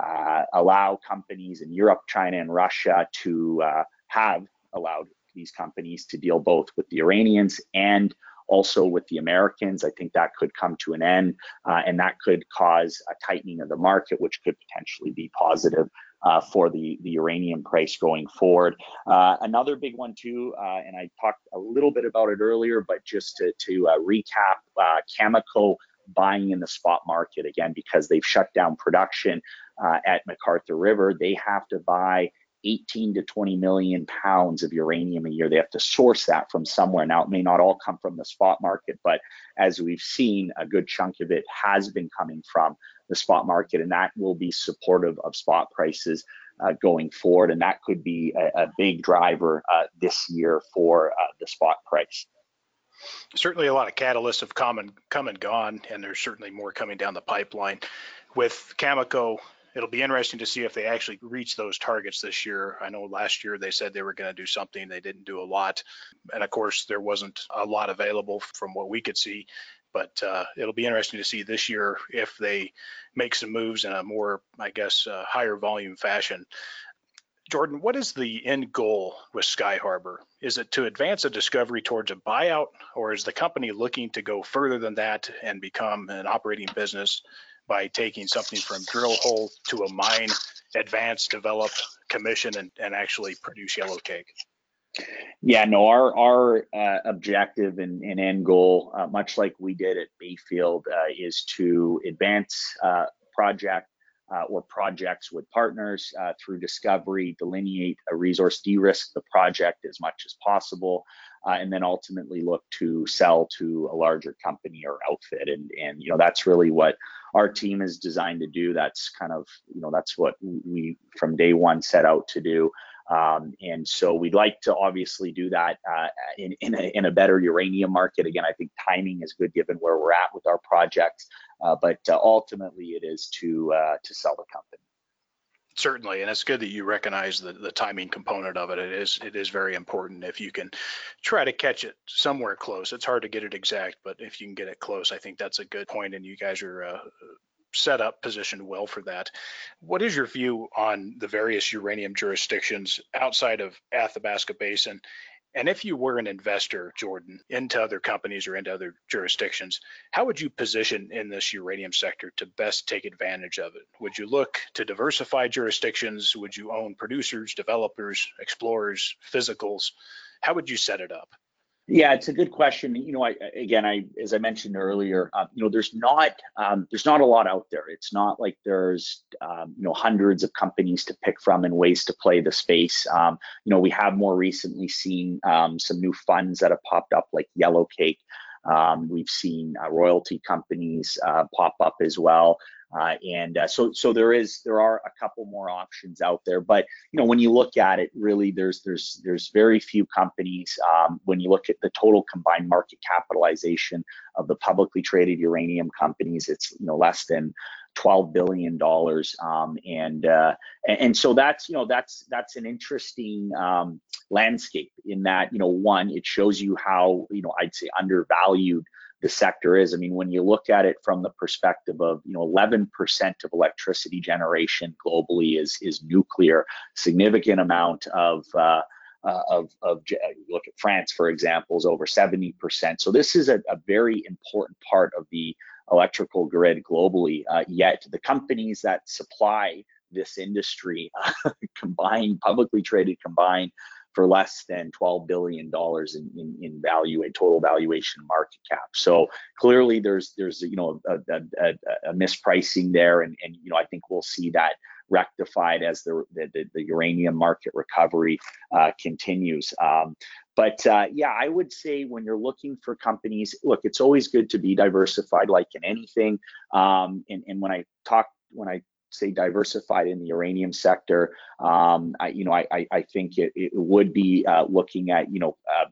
uh, allow companies in Europe, China, and Russia to uh, have allowed these companies to deal both with the Iranians and also with the Americans. I think that could come to an end, uh, and that could cause a tightening of the market, which could potentially be positive uh, for the, the uranium price going forward. Uh, another big one too, uh, and I talked a little bit about it earlier, but just to, to uh, recap, uh, Cameco buying in the spot market again because they've shut down production uh, at McArthur River. They have to buy 18 to 20 million pounds of uranium a year. They have to source that from somewhere. Now, it may not all come from the spot market, but as we've seen, a good chunk of it has been coming from the spot market, and that will be supportive of spot prices uh, going forward. And that could be a, a big driver uh, this year for uh, the spot price. Certainly, a lot of catalysts have come and come and gone, and there's certainly more coming down the pipeline. With Cameco it'll be interesting to see if they actually reach those targets this year. I know last year they said they were going to do something, they didn't do a lot. And of course, there wasn't a lot available from what we could see. But uh, it'll be interesting to see this year if they make some moves in a more, I guess, uh, higher volume fashion. Jordan, what is the end goal with Skyharbour? Is it to advance a discovery towards a buyout, or is the company looking to go further than that and become an operating business by taking something from drill hole to a mine, advance, develop, commission, and, and actually produce yellow cake? Yeah, no, our our uh, objective and, and, end goal, uh, much like we did at Bayfield, uh, is to advance uh, project uh, or projects with partners uh, through discovery, delineate a resource, de-risk the project as much as possible, and then ultimately look to sell to a larger company or outfit. And and you know that's really what our team is designed to do. That's kind of, you know, that's what we from day one set out to do. Um, and so we'd like to obviously do that uh, in, in a, in, a, better uranium market. Again, I think timing is good given where we're at with our projects, uh, but uh, ultimately it is to uh, to sell the company. Certainly, and it's good that you recognize the, the timing component of it. It is it is very important. If you can try to catch it somewhere close, it's hard to get it exact, but if you can get it close, I think that's a good point, and you guys are uh, set up positioned well for that. What is your view on the various uranium jurisdictions outside of Athabasca Basin and if you were an investor, Jordan, into other companies or into other jurisdictions, how would you position in this uranium sector to best take advantage of it? Would you look to diversify jurisdictions? Would you own producers, developers, explorers, physicals? How would you set it up? Yeah, it's a good question. You know, I, again, I as I mentioned earlier, uh, you know, there's not um, there's not a lot out there. It's not like there's um, you know hundreds of companies to pick from and ways to play the space. Um, you know, we have more recently seen um, some new funds that have popped up, like Yellow Cake. Um, we've seen uh, royalty companies uh, pop up as well. Uh, and uh, so, so there is, there are a couple more options out there. But you know, when you look at it, really, there's there's there's very few companies. Um, when you look at the total combined market capitalization of the publicly traded uranium companies, it's you know less than 12 billion dollars um, and, uh, and so that's you know that's that's an interesting um, landscape in that you know one it shows you how you know I'd say undervalued the sector is. I mean, when you look at it from the perspective of, you know, 11% of electricity generation globally is is nuclear, significant amount of uh, uh, of, of look at France, for example, is over 70%. So this is a, a very important part of the electrical grid globally. Uh, yet the companies that supply this industry combined, publicly traded combined, for less than $12 billion in, in, in value, a total valuation market cap. So clearly there's, there's you know, a, a, a mispricing there. And, and, you know, I think we'll see that rectified as the, the, the uranium market recovery uh, continues. Um, but uh, yeah, I would say when you're looking for companies, look, it's always good to be diversified, like in anything. Um, and, and when I talk, when I say diversified in the uranium sector, um, I, you know, I, I, I think it, it, would be uh, looking at, you know, uh,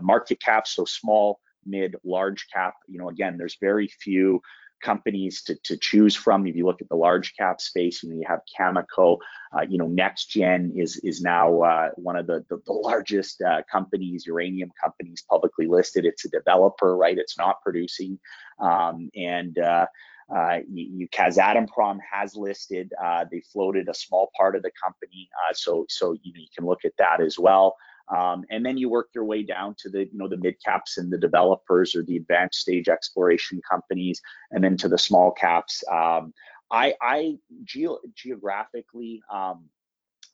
market cap, so small, mid, large cap. You know, again, there's very few companies to, to choose from. If you look at the large cap space, you know, you have Cameco, uh, you know, NexGen is is now uh, one of the, the, the largest uh, companies, uranium companies publicly listed. It's a developer, right? It's not producing. Um, and uh, you, you, Kazatomprom has listed. Uh, they floated a small part of the company, uh, so so you, you can look at that as well. Um, and then you work your way down to the you know the mid caps and the developers or the advanced stage exploration companies, and then to the small caps. Um, I, I geographically, um,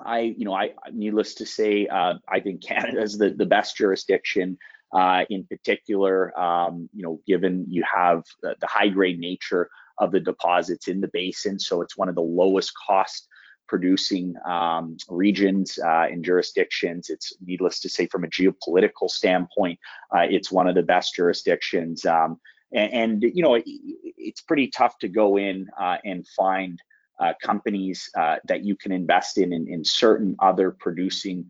I you know I needless to say, uh, I think Canada is the the best jurisdiction uh, in particular, um, you know, given you have the high grade nature of the deposits in the basin. So it's one of the lowest cost producing um, regions uh, and jurisdictions. It's needless to say, from a geopolitical standpoint, uh, it's one of the best jurisdictions. Um, and, and, you know, it, it's pretty tough to go in uh, and find uh, companies uh, that you can invest in, in in, certain other producing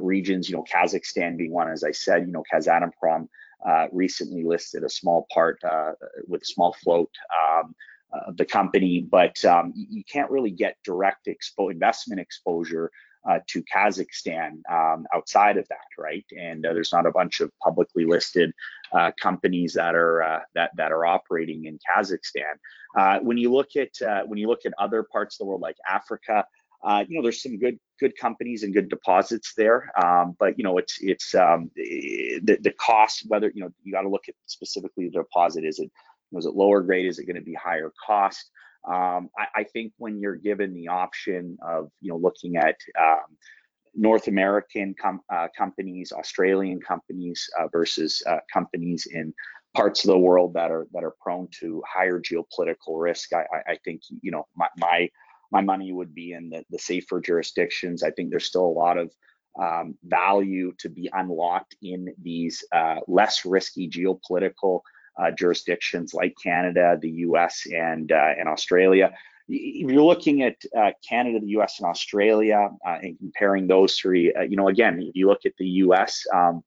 regions. You know, Kazakhstan being one, as I said. You know, Kazatomprom recently listed a small part with a small float. Um, of the company, but um, you can't really get direct expo- investment exposure uh, to Kazakhstan um, outside of that, right? And uh, there's not a bunch of publicly listed uh, companies that are uh, that that are operating in Kazakhstan. Uh, when you look at uh, when you look at other parts of the world like Africa, you know, there's some good good companies and good deposits there, um, but you know, it's it's um, the the cost. Whether you know, you got to look at specifically the deposit. Is it was it lower grade? Is it going to be higher cost? Um, I, I, think when you're given the option of you know looking at um, North American com uh, companies, Australian companies uh, versus uh, companies in parts of the world that are that are prone to higher geopolitical risk, I, I, I think you know my, my, my money would be in the, the safer jurisdictions. I think there's still a lot of um, value to be unlocked in these uh, less risky geopolitical jurisdictions like Canada, the US, and, uh, and Australia. If you're looking at uh, Canada, the US, and Australia uh, and comparing those three, uh, you know, again, if you look at the US um,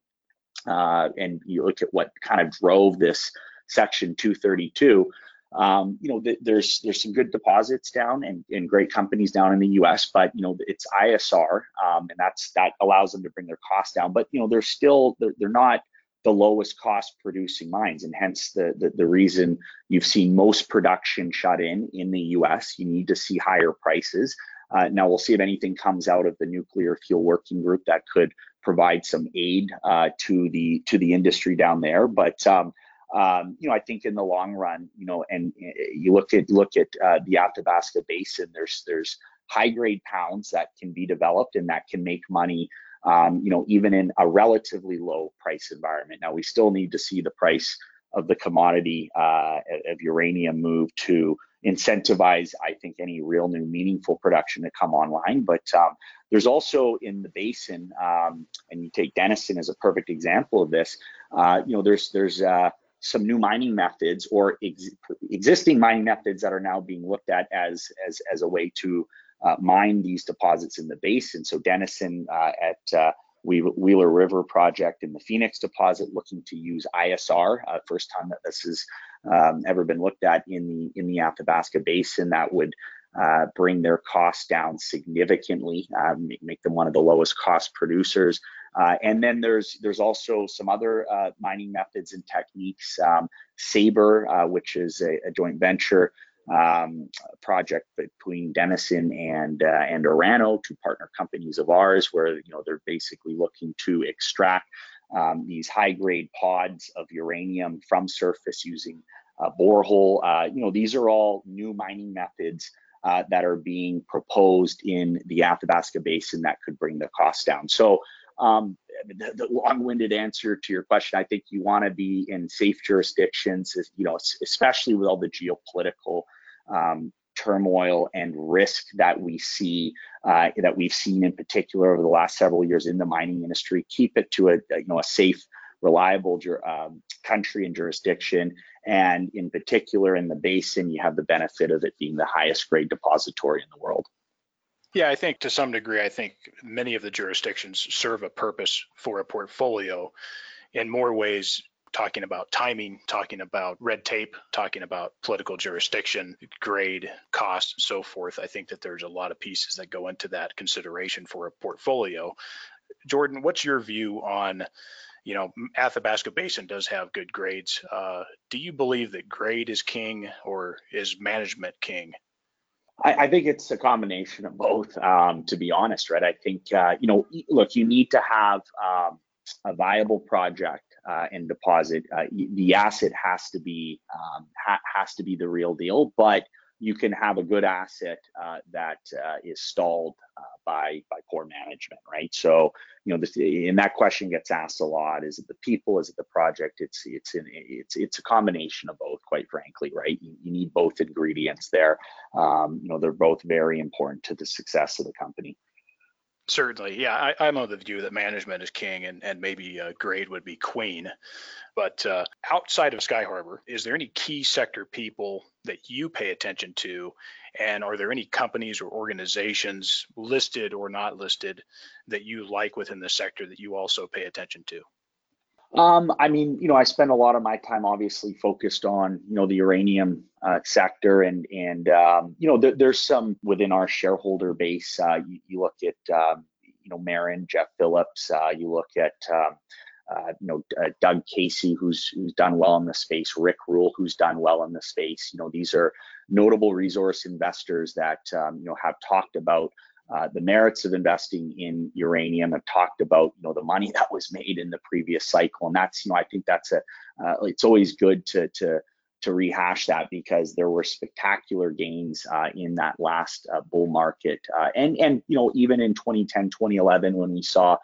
uh, and you look at what kind of drove this Section 232, um, you know, th there's there's some good deposits down and, and great companies down in the U.S., but you know, it's ISR, um, and that's that allows them to bring their costs down. But you know, they're still they're, they're not the lowest cost producing mines and hence the, the, the reason you've seen most production shut in in the US. You need to see higher prices. Uh, now we'll see if anything comes out of the nuclear fuel working group that could provide some aid uh, to the to the industry down there. But um, um, you know, I think in the long run, you know, and uh, you look at look at uh, the Athabasca Basin. There's there's high grade pounds that can be developed and that can make money um, you know, even in a relatively low price environment. Now, we still need to see the price of the commodity uh, of uranium move to incentivize, I think, any real new meaningful production to come online. But um, there's also in the basin, um, and you take Denison as a perfect example of this. Uh, you know, there's there's uh, some new mining methods or ex existing mining methods that are now being looked at as as as a way to mine these deposits in the basin. So Denison uh, at uh, Wheeler River project in the Phoenix deposit looking to use ISR, uh, first time that this has um, ever been looked at in the in the Athabasca Basin. That would uh, bring their costs down significantly, uh, make them one of the lowest cost producers. Uh, and then there's there's also some other uh, mining methods and techniques. Um, Sabre, uh, which is a, a, joint venture um, project between Denison and uh, and Orano, two partner companies of ours, where you know they're basically looking to extract um, these high grade pods of uranium from surface using borehole. Uh, you know these are all new mining methods. Uh, that are being proposed in the Athabasca Basin that could bring the cost down. So um, the, the long-winded answer to your question, I think you want to be in safe jurisdictions, you know, especially with all the geopolitical um, turmoil and risk that we see uh, that we've seen in particular over the last several years in the mining industry. Keep it to a you know a safe, reliable um, country and jurisdiction, and in particular in the basin, you have the benefit of it being the highest grade depository in the world. Yeah, I think to some degree, I think many of the jurisdictions serve a purpose for a portfolio in more ways talking about timing, talking about red tape, talking about political jurisdiction, grade, cost, and so forth. I think that there's a lot of pieces that go into that consideration for a portfolio. Jordan, what's your view on, you know, Athabasca Basin does have good grades. Uh, do you believe that grade is king or is management king? I, I, think it's a combination of both, um, to be honest, right? I think, uh, you know, look, you need to have um, a viable project uh, and deposit, uh, the asset has to be um, ha has to be the real deal. But you can have a good asset uh, that uh, is stalled uh, by by poor management, right? So you know, this, and that question gets asked a lot: Is it the people? Is it the project? It's it's it's it's a combination of both, quite frankly, right? You, you need both ingredients there. Um, you know, they're both very important to the success of the company. Certainly, yeah. I, am of the view that management is king, and and maybe uh, grade would be queen. But uh, outside of Skyharbour, is there any key sector people that you pay attention to, and are there any companies or organizations listed or not listed that you like within the sector that you also pay attention to? Um, I mean, you know, I spend a lot of my time obviously focused on, you know, the uranium uh, sector, and and um, you know, there, there's some within our shareholder base. Uh, you, you, look at, um, you know, Marin, Jeff Phillips. Uh, you look at, um, uh, you know, uh, Doug Casey, who's who's done well in the space. Rick Rule, who's done well in the space. You know, these are notable resource investors that um, you know have talked about uh, the merits of investing in uranium. I've talked about you know the money that was made in the previous cycle, and that's you know I think that's a uh, it's always good to to to rehash that because there were spectacular gains uh, in that last uh, bull market, uh, and and you know even in 2010 2011 when we saw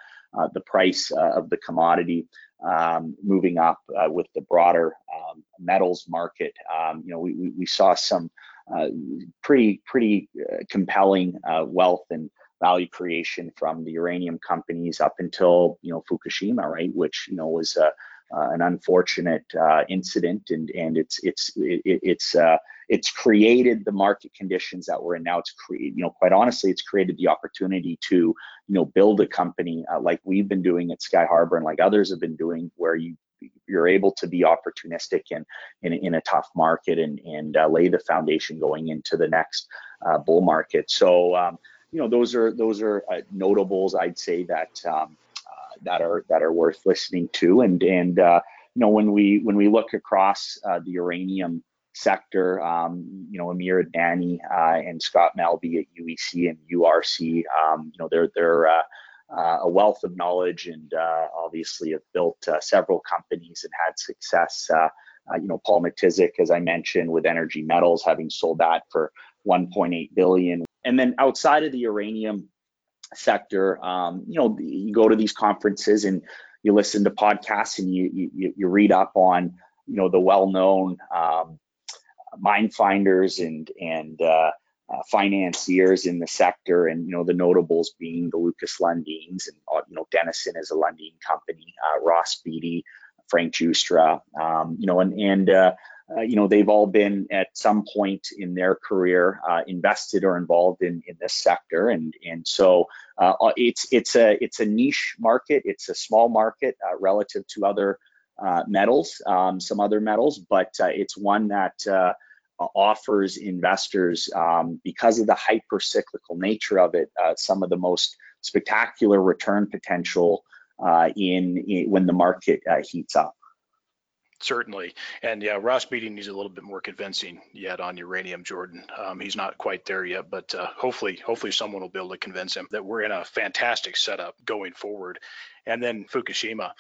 the price of the commodity. Um, moving up with the broader um, metals market, um, you know, we, we, we saw some uh, pretty pretty uh, compelling uh, wealth and value creation from the uranium companies up until you know Fukushima, right? Which you know was uh, an unfortunate uh, incident, and and it's it's it, it's uh, it's created the market conditions that we're in now. It's created, you know, quite honestly, it's created the opportunity to you know build a company like we've been doing at Skyharbour and like others have been doing, where you you're able to be opportunistic in in, in a tough market and and uh, lay the foundation going into the next uh, bull market. So um, you know those are those are uh, notables I'd say that um, uh, that are that are worth listening to and and uh, you know when we when we look across uh, the uranium sector, um, you know, Amir Adnani uh, and Scott Melbye at UEC and URC, um, you know, they're they're uh, uh, a wealth of knowledge and uh, obviously have built uh, several companies and had success. Uh, uh, you know, Paul Matysek, as I mentioned, with Energy Metals, having sold that for 1.8 billion. And then outside of the uranium sector, um, you know, you go to these conferences and you listen to podcasts and you you, you read up on you know the well-known um, mine finders and and uh, financiers in the sector, and you know the notables being the Lukas Lundins, and uh, you know Denison is a Lundin company, uh, Ross Beaty, Frank Giustra, um, you know, and and uh, uh, you know they've all been at some point in their career uh, invested or involved in in this sector, and and so it's it's a it's a niche market, it's a small market relative to other metals, um, some other metals, but it's one that offers investors, um, because of the hyper cyclical nature of it, uh, some of the most spectacular return potential uh, in, in, when the market uh, heats up. Certainly, and yeah, Ross Beaty needs a little bit more convincing yet on uranium, Jordan. Um, he's not quite there yet, but uh, hopefully, hopefully someone will be able to convince him that we're in a fantastic setup going forward. And then Fukushima,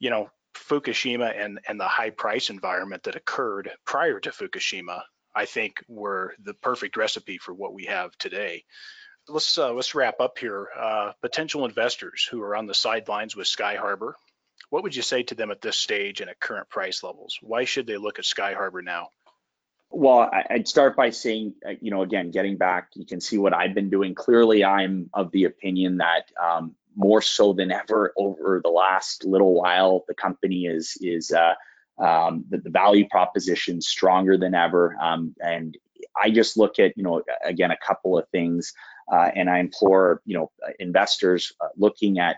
you know, Fukushima and, and the high price environment that occurred prior to Fukushima, I think were the perfect recipe for what we have today. Let's uh, let's wrap up here. Uh, potential investors who are on the sidelines with Skyharbour, what would you say to them at this stage and at current price levels? Why should they look at Skyharbour now? Well, I'd start by saying, uh, you know, again, getting back, you can see what I've been doing. Clearly, I'm of the opinion that um, more so than ever over the last little while, the company is is uh, um, the, the, value proposition stronger than ever. Um, and I just look at you know again a couple of things, uh, and I implore you know investors uh, looking at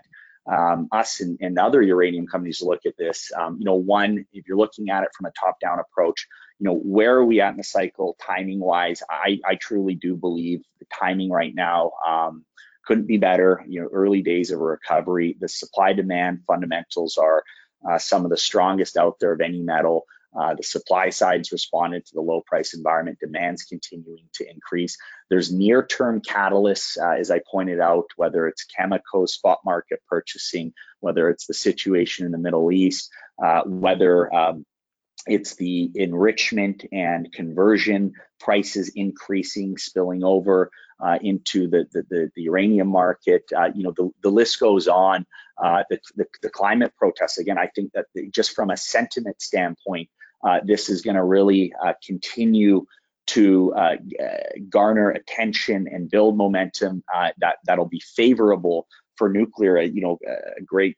um, us and, and, other uranium companies to look at this. Um, you know, one, if you're looking at it from a top-down approach, you know, where are we at in the cycle, timing-wise? I, I truly do believe the timing right now um, couldn't be better. You know, early days of a recovery. The supply-demand fundamentals are some of the strongest out there of any metal. Uh, the supply side's responded to the low price environment. Demand's continuing to increase. There's near term catalysts, uh, as I pointed out, whether it's Cameco spot market purchasing, whether it's the situation in the Middle East, uh, whether um, it's the enrichment and conversion prices increasing, spilling over uh, into the, the, the, the, uranium market. Uh, you know, the, the list goes on. Uh, the, the, the, climate protests, again, I think that the, just from a sentiment standpoint, uh, this is going to really uh, continue to uh, garner attention and build momentum that, that'll be favorable for nuclear. You know, a great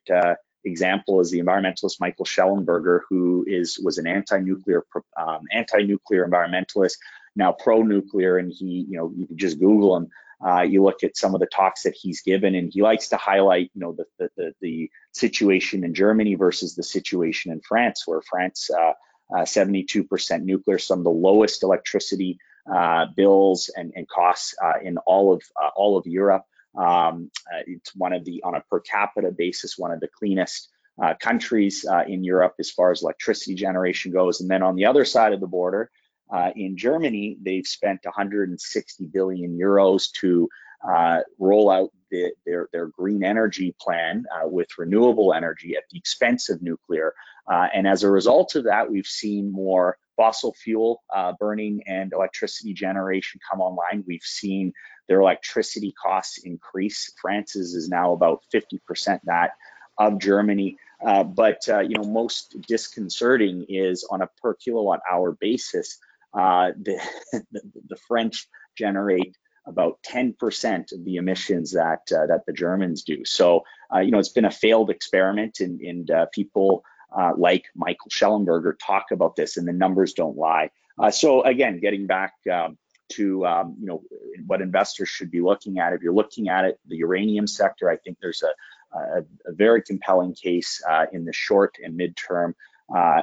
example is the environmentalist Michael Shellenberger, who is was an anti-nuclear um, anti-nuclear environmentalist, now pro-nuclear, and he, you know, you can just Google him. Uh, you look at some of the talks that he's given, and he likes to highlight, you know, the the, the, the situation in Germany versus the situation in France, where France, uh, uh, 72% nuclear, some of the lowest electricity uh, bills and, and costs uh, in all of uh, all of Europe. Um, uh, it's one of the, on a per capita basis, one of the cleanest uh, countries uh, in Europe as far as electricity generation goes. And then on the other side of the border, uh, in Germany, they've spent 160 billion euros to uh, roll out the, their, their green energy plan uh, with renewable energy at the expense of nuclear. and as a result of that, we've seen more fossil fuel uh, burning and electricity generation come online. We've seen their electricity costs increase. France's is now about 50% that of Germany. Uh, but uh, you know, most disconcerting is on a per kilowatt hour basis, uh, the, the, French generate about 10% of the emissions that uh, that the Germans do. So uh, you know, it's been a failed experiment, and, and uh, people uh, like Michael Shellenberger talk about this, and the numbers don't lie. Uh, so again, getting back um, to um, you know what investors should be looking at. If you're looking at it, the uranium sector, I think there's a, a, a very compelling case in the short and midterm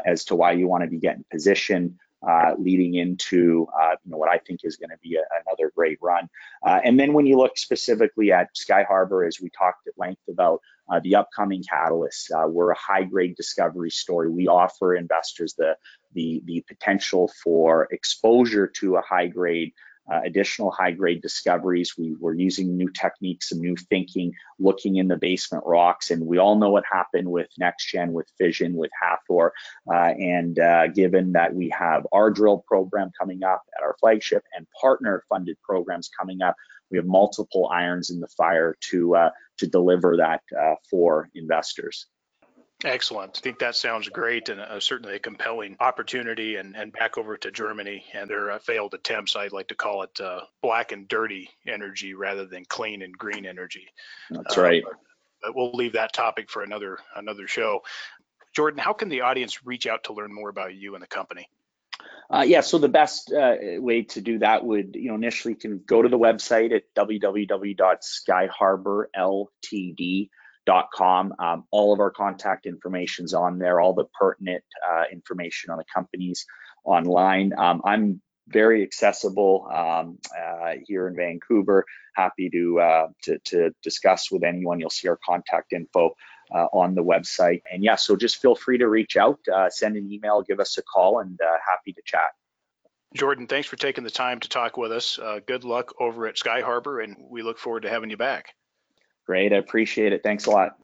as to why you want to be getting positioned uh, leading into uh, you know what I think is going to be a, another great run. Uh, and then when you look specifically at Skyharbour, as we talked at length about uh, the upcoming catalysts, uh, we're a high-grade discovery story. We offer investors the the the potential for exposure to a high-grade uh, additional high grade discoveries. We were using new techniques and new thinking, looking in the basement rocks. And we all know what happened with NexGen, with Fission, with Hathor. Uh, and uh, given that we have our drill program coming up at our flagship and partner funded programs coming up, we have multiple irons in the fire to, uh, to deliver that uh, for investors. Excellent. I think that sounds great and uh, certainly a compelling opportunity. And, and back over to Germany and their uh, failed attempts, I'd like to call it uh, black and dirty energy rather than clean and green energy. That's right. But, but we'll leave that topic for another another show. Jordan, how can the audience reach out to learn more about you and the company? Uh, yeah, so the best uh, way to do that would, you know, initially you can go to the website at www.skyharbourltd.com com. Um, all of our contact information is on there, all the pertinent uh, information on the companies online. Um, I'm very accessible um, uh, here in Vancouver. Happy to, uh, to, to discuss with anyone. You'll see our contact info uh, on the website. And yeah, so just feel free to reach out, uh, send an email, give us a call, and uh, happy to chat. Jordan, thanks for taking the time to talk with us. good luck over at Skyharbour, and we look forward to having you back. Great. I appreciate it. Thanks a lot.